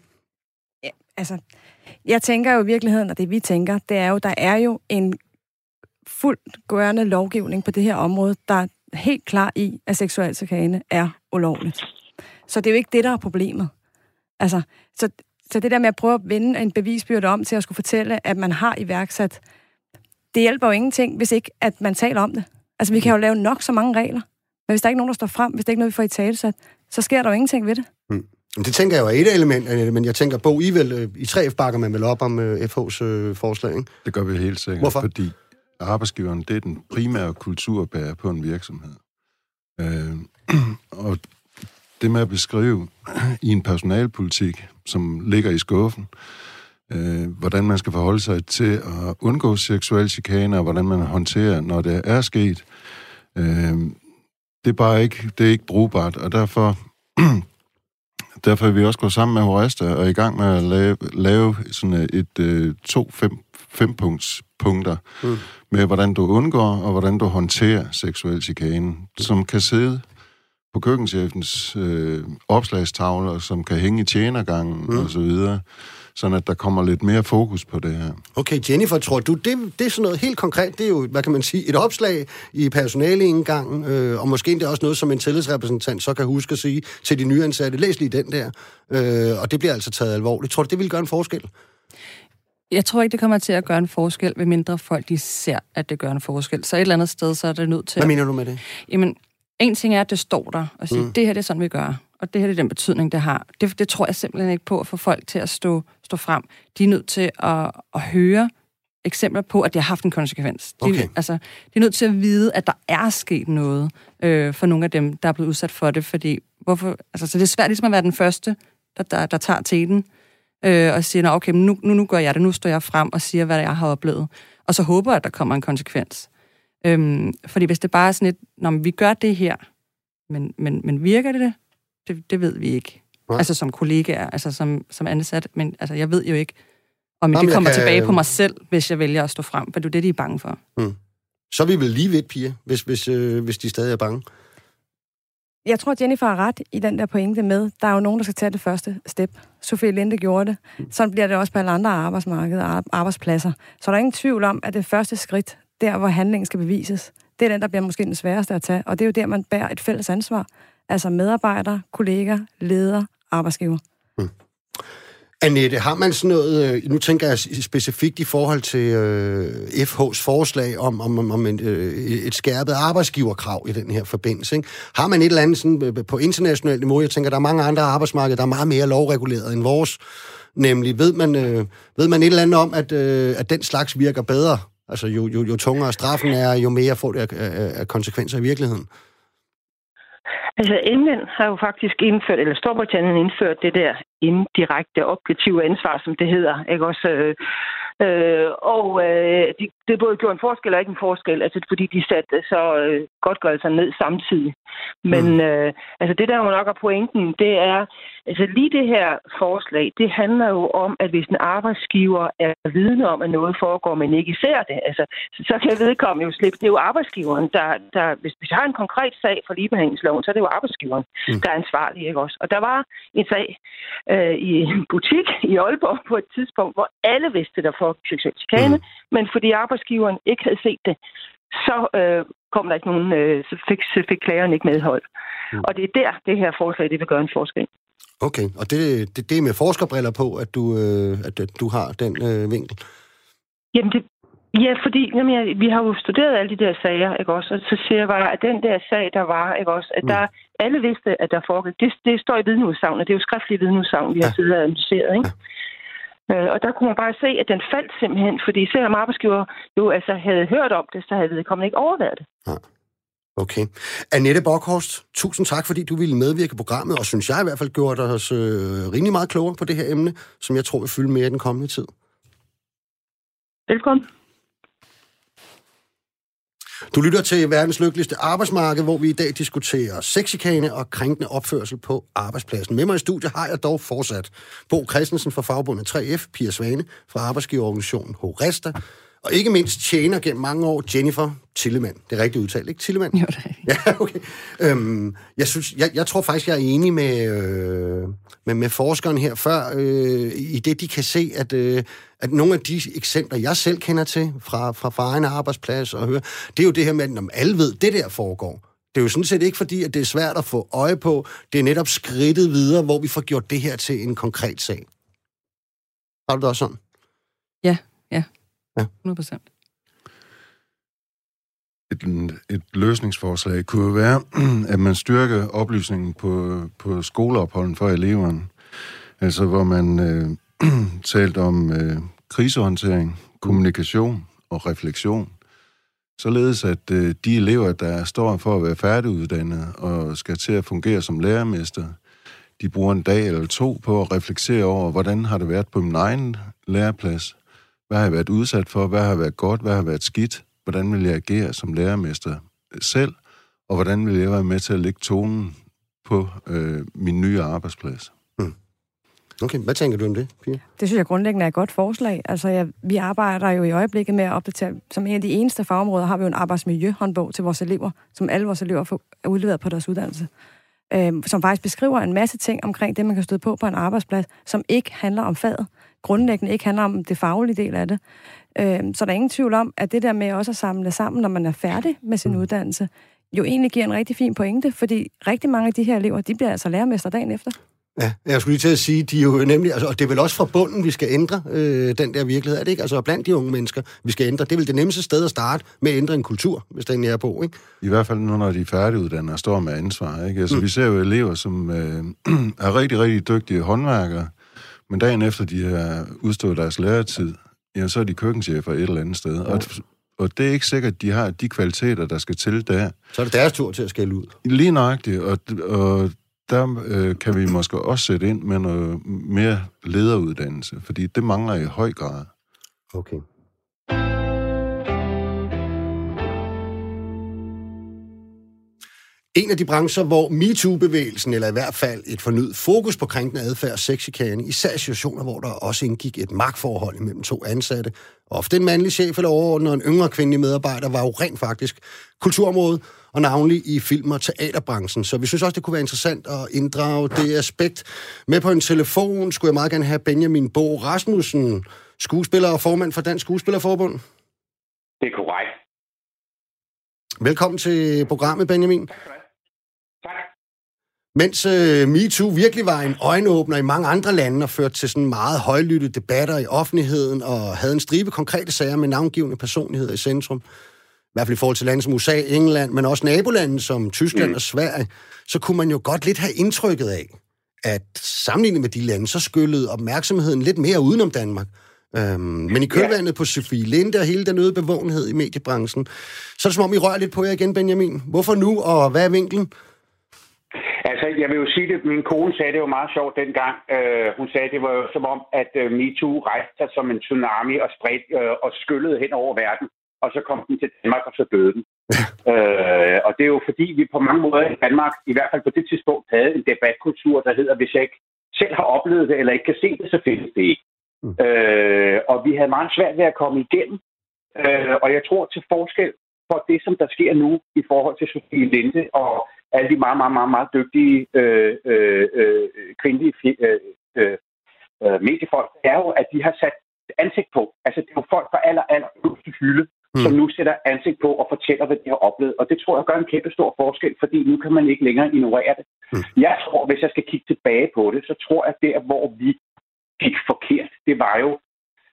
Ja, altså, jeg tænker jo i virkeligheden, og det vi tænker, det er jo, der er jo en fuldt gørende lovgivning på det her område, der er helt klar i, at seksuel chikane er ulovligt. Så det er jo ikke det, der er problemet. Altså, så, så det der med at prøve at vende en bevisbyrde om til at skulle fortælle, at man har iværksat, det hjælper jo ingenting, hvis ikke at man taler om det. Altså, vi kan jo lave nok så mange regler, men hvis der ikke er nogen, der står frem, hvis der ikke er noget, vi får i talesat, så sker der jo ingenting ved det. Mm. Det tænker jeg jo er et element, men jeg tænker, Bo, I, vel, i 3F bakker man vel op om FH's øh, forslag, ikke? Det gør vi helt sikkert, Hvorfor? fordi arbejdsgiveren, det er den primære kulturbærer på en virksomhed. Øh, og det med at beskrive i en personalpolitik, som ligger i skuffen, øh, hvordan man skal forholde sig til at undgå seksuel chikane, og hvordan man håndterer, når det er sket, øh, det er bare ikke, det er ikke brugbart, og derfor, derfor er vi også gået sammen med Horesta og er i gang med at lave, lave sådan et øh, to fem, fem punkts punkter mm med, hvordan du undgår og hvordan du håndterer seksuel chikane, som kan sidde på køkkenchefens øh, opslagstavler, som kan hænge i tjenergangen mm. og så videre, sådan at der kommer lidt mere fokus på det her. Okay, Jennifer, tror du, det, det er sådan noget helt konkret, det er jo, hvad kan man sige, et opslag i personaleindgangen, øh, og måske det er også noget, som en tillidsrepræsentant så kan huske at sige til de nyansatte, læs lige den der, øh, og det bliver altså taget alvorligt. Tror du, det vil gøre en forskel? Jeg tror ikke, det kommer til at gøre en forskel, ved mindre folk de ser, at det gør en forskel. Så et eller andet sted, så er det nødt til... Hvad mener du med det? Jamen, en ting er, at det står der og siger, mm. det her det er sådan, vi gør, og det her det er den betydning, det har. Det, det tror jeg simpelthen ikke på at få folk til at stå, stå frem. De er nødt til at, at høre eksempler på, at det har haft en konsekvens. De, okay. altså, de er nødt til at vide, at der er sket noget øh, for nogle af dem, der er blevet udsat for det, fordi hvorfor, altså, så det er svært ligesom at være den første, der, der, der tager teten øh, og siger, okay, nu, nu, nu gør jeg det, nu står jeg frem og siger, hvad jeg har oplevet. Og så håber jeg, at der kommer en konsekvens. Øhm, fordi hvis det bare er sådan et, når vi gør det her, men, men, men virker det det? Det, det ved vi ikke. Ja. Altså som kollegaer, altså som, som ansat, men altså, jeg ved jo ikke, om Jamen, det kommer kan... tilbage på mig selv, hvis jeg vælger at stå frem, for det er det, de er bange for. Hmm. Så er vi vel lige ved, piger, hvis, hvis, øh, hvis de stadig er bange. Jeg tror, Jennifer har ret i den der pointe med, der er jo nogen, der skal tage det første step. Sofie Linde gjorde det. Sådan bliver det også på alle andre arbejdsmarkeder og arbejdspladser. Så der er ingen tvivl om, at det første skridt, der hvor handlingen skal bevises, det er den, der bliver måske den sværeste at tage. Og det er jo der, man bærer et fælles ansvar. Altså medarbejdere, kolleger, ledere, arbejdsgiver. Annette, har man sådan noget, øh, nu tænker jeg specifikt i forhold til øh, FH's forslag om, om, om en, øh, et skærpet arbejdsgiverkrav i den her forbindelse. Ikke? Har man et eller andet sådan, øh, på internationalt niveau, jeg tænker, der er mange andre arbejdsmarkeder, der er meget mere lovreguleret end vores, nemlig ved man, øh, ved man et eller andet om, at, øh, at den slags virker bedre? Altså jo, jo, jo tungere straffen er, jo mere får det af, af konsekvenser i virkeligheden. Altså, England har jo faktisk indført, eller Storbritannien indført det der indirekte objektive ansvar, som det hedder. Ikke også? Øh, og øh, de, det både gjorde en forskel og ikke en forskel, altså fordi de satte så øh, godtgørelser ned samtidig. Men mm. øh, altså det der jo nok er pointen, det er, altså lige det her forslag, det handler jo om, at hvis en arbejdsgiver er vidne om, at noget foregår, men ikke ser det, altså, så, så kan vedkommende jo slippe. Det er jo arbejdsgiveren, der, der hvis vi har en konkret sag for ligebehandlingsloven, så er det jo arbejdsgiveren, mm. der er ansvarlig, ikke også? Og der var en sag øh, i en butik i Aalborg på et tidspunkt, hvor alle vidste, der foregik seksuel chikane, mm. men fordi arbejdsgiveren ikke havde set det, så øh, kom der ikke nogen, øh, så, fik, så fik klageren ikke medhold. Mm. Og det er der, det her forslag, det vil gøre en forskel. Okay, og det, det, det er med forskerbriller på, at du, øh, at du har den øh, vinkel? Jamen, det, ja, fordi jamen, ja, vi har jo studeret alle de der sager, ikke også? Og så siger jeg bare, at den der sag, der var, ikke også? At mm. der, alle vidste, at der foregik. Det, det står i vidneudsagn, og det er jo skriftlige vidneudsagn, vi ja. har siddet og analyseret, ikke? Ja. Øh, og der kunne man bare se, at den faldt simpelthen, fordi selvom arbejdsgiver jo altså havde hørt om det, så havde vedkommende ikke overværet det. Ja. Okay. Annette Bokhorst, tusind tak, fordi du ville medvirke i programmet, og synes jeg i hvert fald gjorde os øh, rimelig meget klogere på det her emne, som jeg tror vil fylde mere i den kommende tid. Velkommen. Du lytter til verdens lykkeligste arbejdsmarked, hvor vi i dag diskuterer sexikane og krænkende opførsel på arbejdspladsen. Med mig i studiet har jeg dog fortsat Bo Christensen fra Fagbundet 3F, Pia Svane fra Arbejdsgiverorganisationen Horesta, og ikke mindst tjener gennem mange år Jennifer Tillemann. Det er rigtigt udtalt, ikke? Tillemann? Jo, det er Ja, okay. Øhm, jeg, synes, jeg, jeg tror faktisk, jeg er enig med, øh, med, med forskeren her før, øh, i det, de kan se, at, øh, at nogle af de eksempler, jeg selv kender til fra, fra, fra egen arbejdsplads og høre, det er jo det her med, at når alle ved, det der foregår, Det er jo sådan set ikke fordi, at det er svært at få øje på. Det er netop skridtet videre, hvor vi får gjort det her til en konkret sag. Har du det også sådan? Ja, ja. Ja. 100 procent. Et, et løsningsforslag kunne jo være, at man styrker oplysningen på, på skoleopholden for eleverne. Altså, hvor man øh, talt om øh, krisehåndtering, kommunikation og refleksion. Således at øh, de elever, der står for at være færdiguddannede og skal til at fungere som lærermester, de bruger en dag eller to på at reflektere over, hvordan har det været på min egen læreplads? Hvad har jeg været udsat for? Hvad har været godt? Hvad har været skidt? Hvordan vil jeg agere som lærermester selv? Og hvordan vil jeg være med til at lægge tonen på øh, min nye arbejdsplads? Okay, hvad tænker du om det, Pia? Det synes jeg grundlæggende er et godt forslag. Altså, jeg, vi arbejder jo i øjeblikket med at opdatere, som en af de eneste fagområder, har vi jo en arbejdsmiljøhåndbog til vores elever, som alle vores elever får er udleveret på deres uddannelse. Øhm, som faktisk beskriver en masse ting omkring det, man kan støde på på en arbejdsplads, som ikke handler om faget. Grundlæggende ikke handler om det faglige del af det. Øhm, så der er ingen tvivl om, at det der med også at samle sammen, når man er færdig med sin uddannelse, jo egentlig giver en rigtig fin pointe, fordi rigtig mange af de her elever, de bliver altså lærermester dagen efter. Ja, jeg skulle lige til at sige, de er jo nemlig, altså, og det er vel også fra bunden, vi skal ændre øh, den der virkelighed, er det ikke? Altså blandt de unge mennesker, vi skal ændre. Det er vel det nemmeste sted at starte med at ændre en kultur, hvis den er på, ikke? I hvert fald nu, når de er færdiguddannede og står med ansvar. Ikke? Altså, mm. Vi ser jo elever, som øh, er rigtig, rigtig dygtige håndværkere, men dagen efter de har udstået deres læretid, ja, så er de køkkenchefer et eller andet sted. Ja. Og, og det er ikke sikkert, at de har de kvaliteter, der skal til der. Så er det deres tur til at skælde ud. Lige nøjagtigt, og, og der øh, kan vi måske også sætte ind med noget mere lederuddannelse, fordi det mangler i høj grad. Okay. En af de brancher, hvor MeToo-bevægelsen, eller i hvert fald et fornyet fokus på krænkende adfærd og sexchikane, især i situationer, hvor der også indgik et magtforhold imellem to ansatte, ofte en mandlig chef eller overordnet og en yngre kvindelig medarbejder, var jo rent faktisk kulturområdet, og navnlig i film- og teaterbranchen. Så vi synes også, det kunne være interessant at inddrage det aspekt. Med på en telefon skulle jeg meget gerne have Benjamin Bo Rasmussen, skuespiller og formand for Dansk Skuespillerforbund. Det er korrekt. Velkommen til programmet, Benjamin. Tak. Mens uh, MeToo virkelig var en øjenåbner i mange andre lande og førte til sådan meget højlytte debatter i offentligheden og havde en stribe konkrete sager med navngivende personligheder i centrum, i hvert fald i forhold til lande som USA, England, men også nabolande som Tyskland mm. og Sverige, så kunne man jo godt lidt have indtrykket af, at sammenlignet med de lande, så skyllede opmærksomheden lidt mere udenom Danmark. Øhm, men i kølvandet på Sofie Linde og hele den øde bevågenhed i mediebranchen, så er det som om, I rører lidt på jer igen, Benjamin. Hvorfor nu, og hvad er vinklen? Altså, jeg vil jo sige det, min kone sagde det jo meget sjovt dengang. Uh, hun sagde, det var jo som om, at uh, MeToo rejste sig som en tsunami og spredte uh, og skyllede hen over verden og så kom den til Danmark, og så døde den. øh, og det er jo fordi, vi på mange måder i Danmark, i hvert fald på det tidspunkt, havde en debatkultur, der hedder, hvis jeg ikke selv har oplevet det, eller ikke kan se det, så findes det ikke. Mm. Øh, og vi havde meget svært ved at komme igennem. Øh, og jeg tror til forskel for det, som der sker nu i forhold til Sofie Linde og alle de meget, meget, meget, meget dygtige øh, øh, øh, kvindelige øh, øh, øh, mediefolk, er jo, at de har sat ansigt på. Altså, det er jo folk fra aller, aller øverste hylde, mm. som nu sætter ansigt på og fortæller, hvad de har oplevet. Og det tror jeg gør en kæmpe stor forskel, fordi nu kan man ikke længere ignorere det. Mm. Jeg tror, hvis jeg skal kigge tilbage på det, så tror jeg, at der, hvor vi gik forkert, det var jo,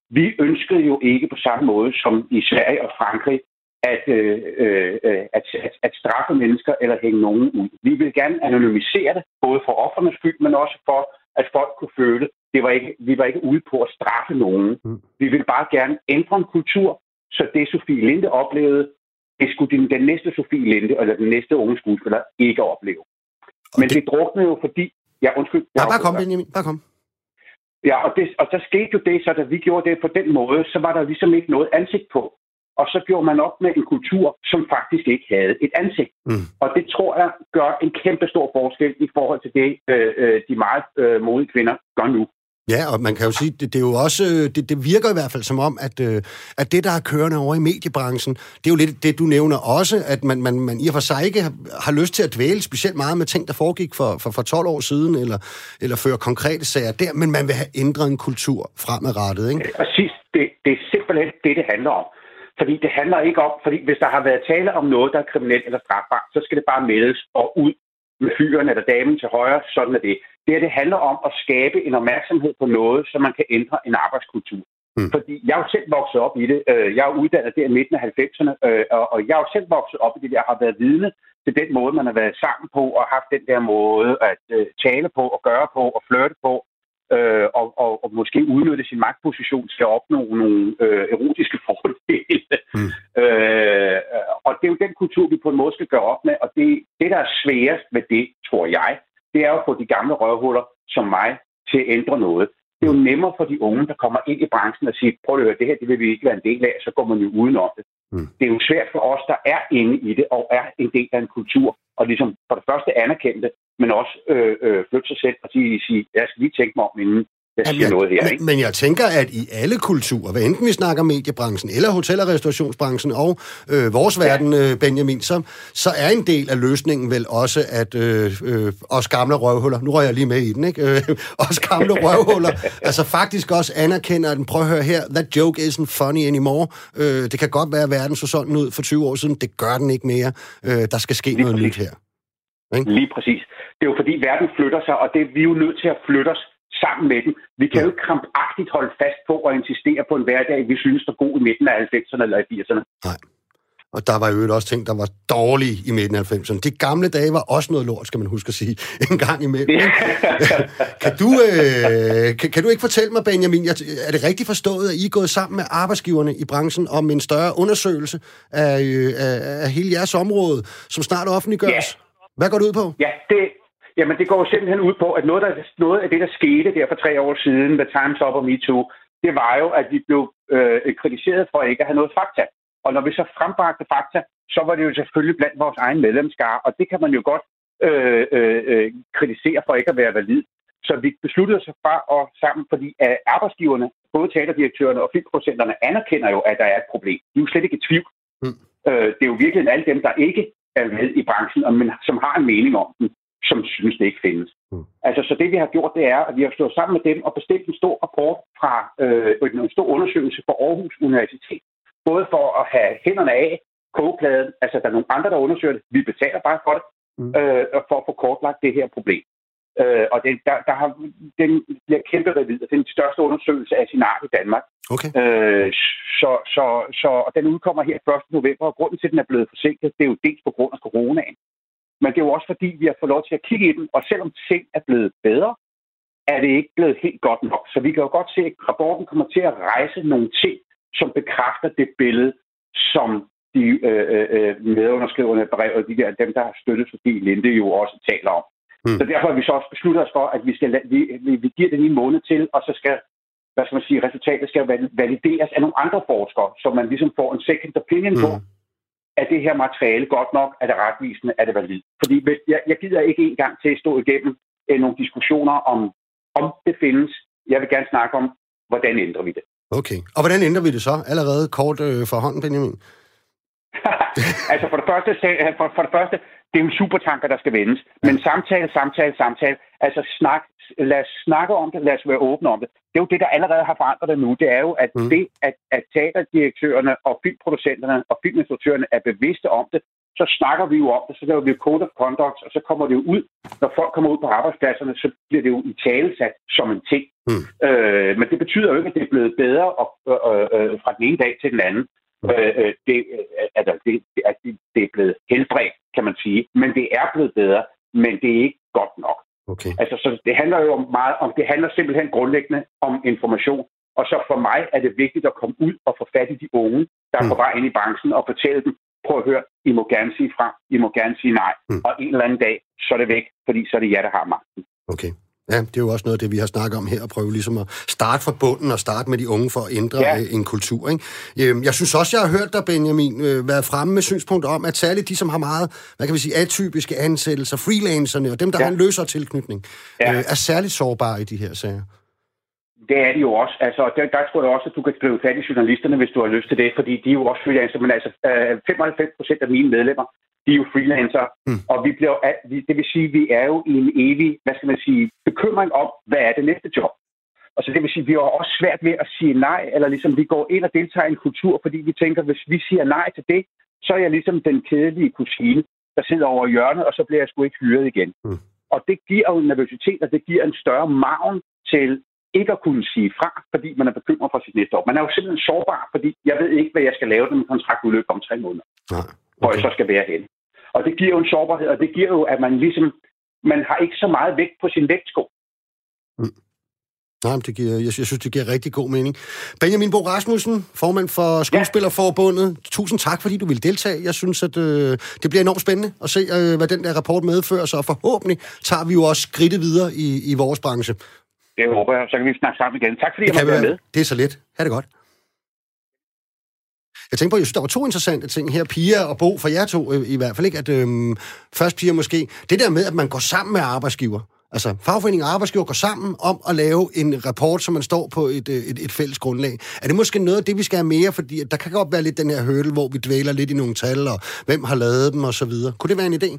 vi ønskede jo ikke på samme måde som i Sverige og Frankrig, at, øh, øh, at, at, at straffe mennesker eller hænge nogen ud. Vi vil gerne anonymisere det, både for offernes skyld, men også for, at folk kunne føle, det var ikke, vi var ikke ude på at straffe nogen. Mm. Vi vil bare gerne ændre en kultur, så det Sofie Linde oplevede, det skulle den, den næste Sofie Linde, eller den næste unge skuespiller, ikke opleve. Men det, det druknede jo, fordi... Ja, undskyld. Ja, bare kom, Benjamin. Bare kom. Ja, og, det, og der skete jo det, så da vi gjorde det på den måde, så var der ligesom ikke noget ansigt på. Og så gjorde man op med en kultur, som faktisk ikke havde et ansigt. Mm. Og det tror jeg gør en kæmpe stor forskel i forhold til det, øh, øh de meget øh, modige kvinder gør nu. Ja, og man kan jo sige, det, det er jo også, øh, det, det virker i hvert fald som om, at, øh, at det, der er kørende over i mediebranchen, det er jo lidt det, du nævner også, at man, man, man i og for sig ikke har, har lyst til at dvæle specielt meget med ting, der foregik for, for, for 12 år siden, eller, eller føre konkrete sager der, men man vil have ændret en kultur fremadrettet, ikke? Præcis, det, det er simpelthen det, det handler om. Fordi det handler ikke om, fordi hvis der har været tale om noget, der er kriminelt eller strafbart, så skal det bare meldes og ud med fyren eller damen til højre. Sådan er det. Det her, det handler om at skabe en opmærksomhed på noget, så man kan ændre en arbejdskultur. Mm. Fordi jeg er jo selv vokset op i det. Øh, jeg er uddannet der i midten af 90'erne, øh, og jeg er jo selv vokset op i det. Jeg har været vidne til den måde, man har været sammen på, og haft den der måde at øh, tale på, og gøre på, og flirte på, og, og, og måske udnytte sin magtposition til at opnå nogle øh, erotiske fordele. Mm. Øh, og det er jo den kultur, vi på en måde skal gøre op med, og det, det der er sværest med det, tror jeg, det er at få de gamle røvhuller som mig til at ændre noget. Det er jo nemmere for de unge, der kommer ind i branchen og siger, prøv at høre, det her det vil vi ikke være en del af, så går man jo udenom det. Mm. Det er jo svært for os, der er inde i det og er en del af en kultur, og ligesom for det første anerkende det, men også øh, øh, flytte sig selv og sige, sige, jeg skal lige tænke mig om, inden jeg siger jeg, noget her. Ikke? Men jeg tænker, at i alle kulturer, hvad enten vi snakker mediebranchen, eller hotel- og restaurationsbranchen, og øh, vores ja. verden, øh, Benjamin, så, så er en del af løsningen vel også, at øh, øh, os gamle røvhuller, nu rører jeg lige med i den, ikke? Øh, os gamle røvhuller, altså faktisk også anerkender, at prøv at høre her, that joke isn't funny anymore. Øh, det kan godt være, at verden så sådan ud for 20 år siden, det gør den ikke mere. Øh, der skal ske lige noget præcis. nyt her. Ikke? Lige præcis. Det er jo fordi, verden flytter sig, og det vi er jo nødt til at flytte os sammen med den. Vi kan jo ikke krampagtigt holde fast på og insistere på en hverdag, vi synes er god i midten af 90'erne eller i 80'erne. Nej. Og der var jo også ting, der var dårlige i midten af 90'erne. De gamle dage var også noget lort, skal man huske at sige, en gang imellem. kan, du, øh, kan, kan du ikke fortælle mig, Benjamin, er det rigtigt forstået, at I er gået sammen med arbejdsgiverne i branchen om en større undersøgelse af, øh, af hele jeres område, som snart offentliggøres? Ja. Hvad går det ud på? Ja, det, Jamen, det går simpelthen ud på, at noget, der, noget af det, der skete der for tre år siden med Times Up og MeToo, det var jo, at vi blev øh, kritiseret for ikke at have noget fakta. Og når vi så frembragte fakta, så var det jo selvfølgelig blandt vores egen medlemskare, og det kan man jo godt øh, øh, øh, kritisere for ikke at være valid. Så vi besluttede os fra og sammen, fordi at arbejdsgiverne, både teaterdirektørerne og filmproducenterne, anerkender jo, at der er et problem. De er jo slet ikke i tvivl. Mm. Øh, det er jo virkelig alle dem, der ikke er med i branchen, men som har en mening om den, som synes, det ikke findes. Mm. Altså, så det vi har gjort, det er, at vi har stået sammen med dem og bestilt en stor rapport fra øh, en stor undersøgelse fra Aarhus Universitet. Både for at have hænderne af kogepladen, altså der er nogle andre, der undersøger det. Vi betaler bare for det, mm. øh, for at få kortlagt det her problem. Øh, og det, der, der har, den bliver kæmpe revid, det er den største undersøgelse af sin art i Danmark. Okay. Øh, så, så, så og den udkommer her 1. november, og grunden til, at den er blevet forsinket, det er jo dels på grund af coronaen. Men det er jo også fordi, vi har fået lov til at kigge i den, og selvom ting er blevet bedre, er det ikke blevet helt godt nok. Så vi kan jo godt se, at rapporten kommer til at rejse nogle ting, som bekræfter det billede, som de øh, øh, øh medunderskriverne af brevet, de der, dem, der har støttet Sofie Linde, jo også taler om. Mm. Så derfor har vi så også besluttet os for, at vi, skal, vi, vi, vi giver det en måned til, og så skal hvad skal man sige, resultatet skal valideres af nogle andre forskere, så man ligesom får en second opinion mm. på, er det her materiale godt nok? Er det retvisende? Er det valid? Fordi jeg, jeg gider ikke engang til at stå igennem øh, nogle diskussioner om, om det findes. Jeg vil gerne snakke om, hvordan ændrer vi det. Okay. Og hvordan ændrer vi det så? Allerede kort øh, for hånden, Benjamin? altså for det første, for, for det første, det er jo supertanker, der skal vendes. Men samtale, samtale, samtale. Altså snak, lad os snakke om det, lad os være åbne om det. Det er jo det, der allerede har forandret det nu. Det er jo, at mm. det, at, at teaterdirektørerne og filmproducenterne og filminstruktørerne er bevidste om det, så snakker vi jo om det, så laver vi jo code of conduct, og så kommer det jo ud. Når folk kommer ud på arbejdspladserne, så bliver det jo i talesat som en ting. Mm. Øh, men det betyder jo ikke, at det er blevet bedre og, øh, øh, fra den ene dag til den anden. Øh, øh, det, øh, altså, det, det, det er blevet helbredt, kan man sige. Men det er blevet bedre, men det er ikke godt nok. Okay. Altså, så det handler jo meget om, det handler simpelthen grundlæggende om information. Og så for mig er det vigtigt at komme ud og få fat i de unge, der er mm. på vej ind i branchen, og fortælle dem, prøv at høre, I må gerne sige fra, I må gerne sige nej. Mm. Og en eller anden dag, så er det væk, fordi så er det jer, der har magten. Okay. Ja, det er jo også noget af det, vi har snakket om her, at prøve ligesom at starte fra bunden og starte med de unge for at ændre ja. Øh, en kultur. Ikke? Øhm, jeg synes også, jeg har hørt dig, Benjamin, øh, være fremme med synspunkter om, at særligt de, som har meget, hvad kan vi sige, atypiske ansættelser, freelancerne og dem, der ja. har en løsere tilknytning, ja. øh, er særligt sårbare i de her sager. Det er de jo også. Altså, der, der tror jeg også, at du kan skrive fat i journalisterne, hvis du har lyst til det, fordi de er jo også freelancer. Men altså, 95 procent af mine medlemmer, de er jo freelancer, mm. og vi bliver, det vil sige, at vi er jo i en evig, hvad skal man sige, bekymring om, hvad er det næste job? Og så det vil sige, at vi har også svært ved at sige nej, eller ligesom vi går ind og deltager i en kultur, fordi vi tænker, hvis vi siger nej til det, så er jeg ligesom den kedelige kusine, der sidder over hjørnet, og så bliver jeg sgu ikke hyret igen. Mm. Og det giver jo nervøsitet, og det giver en større maven til ikke at kunne sige fra, fordi man er bekymret for sit næste år. Man er jo simpelthen sårbar, fordi jeg ved ikke, hvad jeg skal lave, når min kontrakt udløber om tre måneder. Nej, okay. Hvor jeg så skal være hen. Og det giver jo en sårbarhed, og det giver jo, at man ligesom, man har ikke så meget vægt på sin vægtsko. Mm. Nej, det giver, jeg, jeg synes, det giver rigtig god mening. Benjamin Bo Rasmussen, formand for Skuespillerforbundet. Ja. Tusind tak, fordi du vil deltage. Jeg synes, at øh, det bliver enormt spændende at se, øh, hvad den der rapport medfører, så forhåbentlig tager vi jo også skridtet videre i, i vores branche. Det håber jeg. Så kan vi snakke sammen igen. Tak fordi det jeg måtte være med. Det er så let. Ha' det godt. Jeg tænker på, jeg synes, der var to interessante ting her. Pia og Bo, for jer to øh, i hvert fald ikke, at øh, først Pia måske, det der med, at man går sammen med arbejdsgiver. Altså, fagforening og arbejdsgiver går sammen om at lave en rapport, som man står på et, øh, et, et fælles grundlag. Er det måske noget af det, vi skal have mere? Fordi der kan godt være lidt den her hurdle, hvor vi dvæler lidt i nogle tal, og hvem har lavet dem, og så videre. Kunne det være en idé?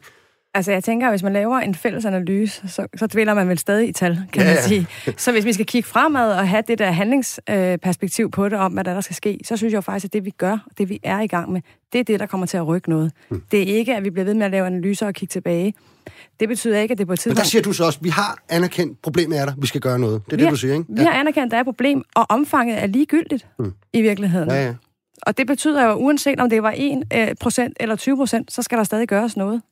Altså, jeg tænker, at hvis man laver en fælles analyse, så, så dvæler man vel stadig i tal, kan ja, man sige. Så hvis vi skal kigge fremad og have det der handlingsperspektiv øh, på det, om hvad der, der skal ske, så synes jeg jo faktisk, at det, vi gør, det vi er i gang med, det er det, der kommer til at rykke noget. Hmm. Det er ikke, at vi bliver ved med at lave analyser og kigge tilbage. Det betyder ikke, at det på et tidspunkt... Men der siger du så også, at vi har anerkendt, problemet er der, vi skal gøre noget. Det er vi det, du siger, ikke? Ja. Vi har anerkendt, at der er et problem, og omfanget er ligegyldigt hmm. i virkeligheden. Ja, ja. Og det betyder jo, uanset om det var 1 øh, procent eller 20 procent, så skal der stadig gøres noget.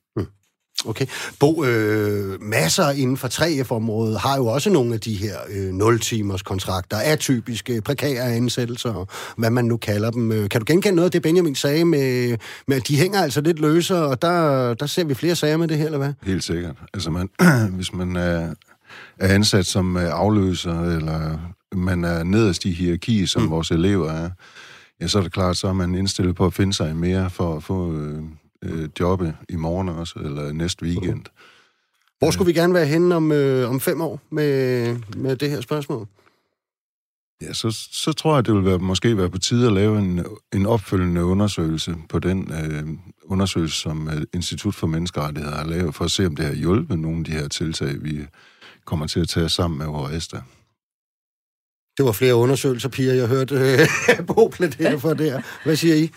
Okay. Bo, øh, masser inden for 3F-området har jo også nogle af de her øh, 0-timers kontrakter, atypiske, prekære ansættelser, og hvad man nu kalder dem. Øh, kan du genkende noget af det, Benjamin sagde med, med at de hænger altså lidt løse, og der, der ser vi flere sager med det her, eller hvad? Helt sikkert. Altså, man, hvis man er, er ansat som afløser, eller man er nederst i hierarki, som mm. vores elever er, ja, så er det klart, så er man indstillet på at finde sig mere for at få... Øh, øh, jobbe i morgen også, eller næste weekend. Hvor skulle vi gerne være henne om, øh, om fem år med, med det her spørgsmål? Ja, så, så tror jeg, det vil være, måske være på tide at lave en, en opfølgende undersøgelse på den øh, undersøgelse, som øh, Institut for Menneskerettigheder har lavet, for at se, om det har hjulpet nogle af de her tiltag, vi kommer til at tage sammen med Horesta. Det var flere undersøgelser, Pia, jeg hørte øh, Bo plædere for der. Hvad siger I?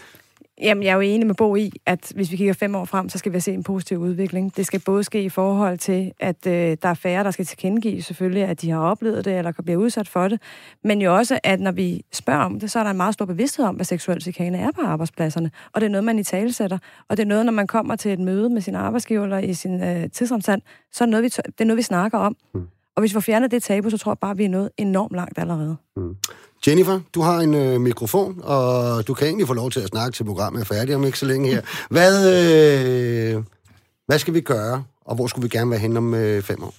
Jamen, jeg er jo enig med Bo i, at hvis vi kigger fem år frem, så skal vi se en positiv udvikling. Det skal både ske i forhold til, at øh, der er færre, der skal tilkendegive selvfølgelig, at de har oplevet det, eller kan blive udsat for det. Men jo også, at når vi spørger om det, så er der en meget stor bevidsthed om, hvad seksuel chikane er på arbejdspladserne. Og det er noget, man i tale sætter. Og det er noget, når man kommer til et møde med sin arbejdsgiver eller i sin øh, tidsomstand, så er det noget, vi, det er noget, vi snakker om. Mm. Og hvis vi får fjernet det tabu, så tror jeg bare, at vi er nået enormt langt allerede. Mm. Jennifer, du har en øh, mikrofon, og du kan egentlig få lov til at snakke til programmet er færdigt om ikke så længe her. Hvad, øh, hvad skal vi gøre, og hvor skulle vi gerne være hen om øh, fem år?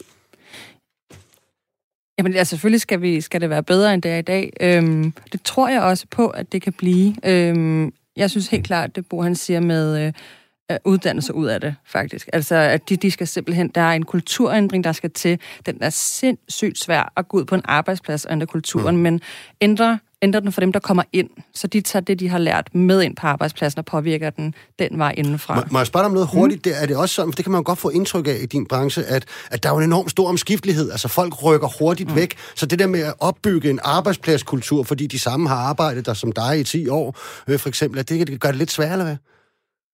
Jamen, altså, selvfølgelig skal, vi, skal det være bedre, end det er i dag. Øhm, det tror jeg også på, at det kan blive. Øhm, jeg synes helt klart, det Bo han siger med... Øh, uddannelse ud af det, faktisk. Altså, at de, de skal simpelthen, der er en kulturændring, der skal til. Den er sindssygt svær at gå ud på en arbejdsplads og ændre kulturen, mm. men ændre, ændre den for dem, der kommer ind, så de tager det, de har lært med ind på arbejdspladsen og påvirker den den vej indenfra. Må, må jeg spørge dig om noget hurtigt? Mm. Det, er det også sådan, for det kan man godt få indtryk af i din branche, at, at der er jo en enorm stor omskiftelighed. Altså, folk rykker hurtigt mm. væk. Så det der med at opbygge en arbejdspladskultur, fordi de samme har arbejdet der som dig i 10 år, øh, for eksempel, at det, det gør det lidt sværere, eller hvad?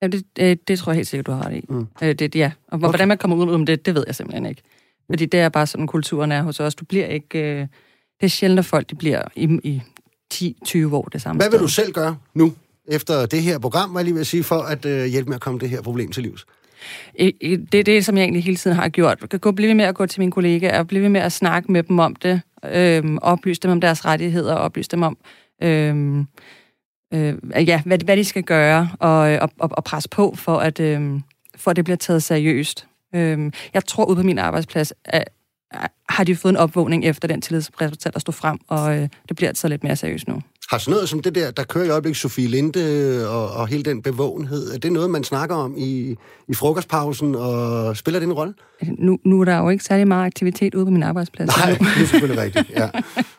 Ja, det, det, det tror jeg helt sikkert, du har ret i. Mm. Øh, det, ja. Og okay. hvordan man kommer ud om det, det ved jeg simpelthen ikke. Fordi det er bare sådan, kulturen er hos os. Du bliver ikke... Øh, det er sjældent, at folk de bliver i, i 10-20 år det samme Hvad vil sted. du selv gøre nu, efter det her program, var jeg lige vil sige, for at øh, hjælpe med at komme det her problem til livs? Det er det, som jeg egentlig hele tiden har gjort. Jeg kan blive med at gå til mine kollegaer og blive med at snakke med dem om det, øh, oplyse dem om deres rettigheder, oplyse dem om... Øh, øh, ja, hvad, hvad de skal gøre, øh, og, og, og presse på for, at, øh, for at det bliver taget seriøst. Øh, jeg tror ude på min arbejdsplads, at, at har de fået en opvågning efter den tillidsresultat, der stod frem, og øh, det bliver altså lidt mere seriøst nu. Har sådan noget som det der, der kører i øjeblikket Sofie Linde og, og hele den bevågenhed, er det noget, man snakker om i, i frokostpausen, og spiller det en rolle? Nu, nu er der jo ikke særlig meget aktivitet ude på min arbejdsplads. Nej, det er selvfølgelig rigtigt, ja.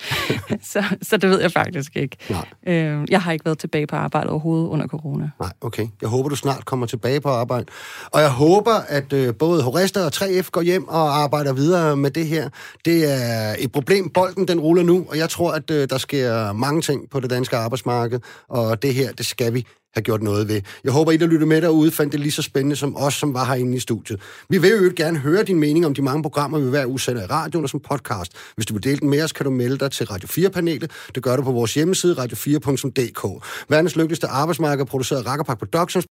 så, så det ved jeg faktisk ikke. Nej. Øh, jeg har ikke været tilbage på arbejde overhovedet under corona. Nej, okay. Jeg håber, du snart kommer tilbage på arbejde. Og jeg håber, at øh, både Horesta og 3F går hjem og arbejder videre med det her. Det er et problem. Bolden, den ruller nu, og jeg tror, at øh, der sker mange ting på det danske arbejdsmarked, og det her, det skal vi have gjort noget ved. Jeg håber, I, der lytter med derude, fandt det lige så spændende som os, som var herinde i studiet. Vi vil jo gerne høre din mening om de mange programmer, vi hver uge sender i radioen og som podcast. Hvis du vil dele den med os, kan du melde dig til Radio 4-panelet. Det gør du på vores hjemmeside, radio4.dk. Verdens lykkeligste arbejdsmarked produceret Rakkerpak Productions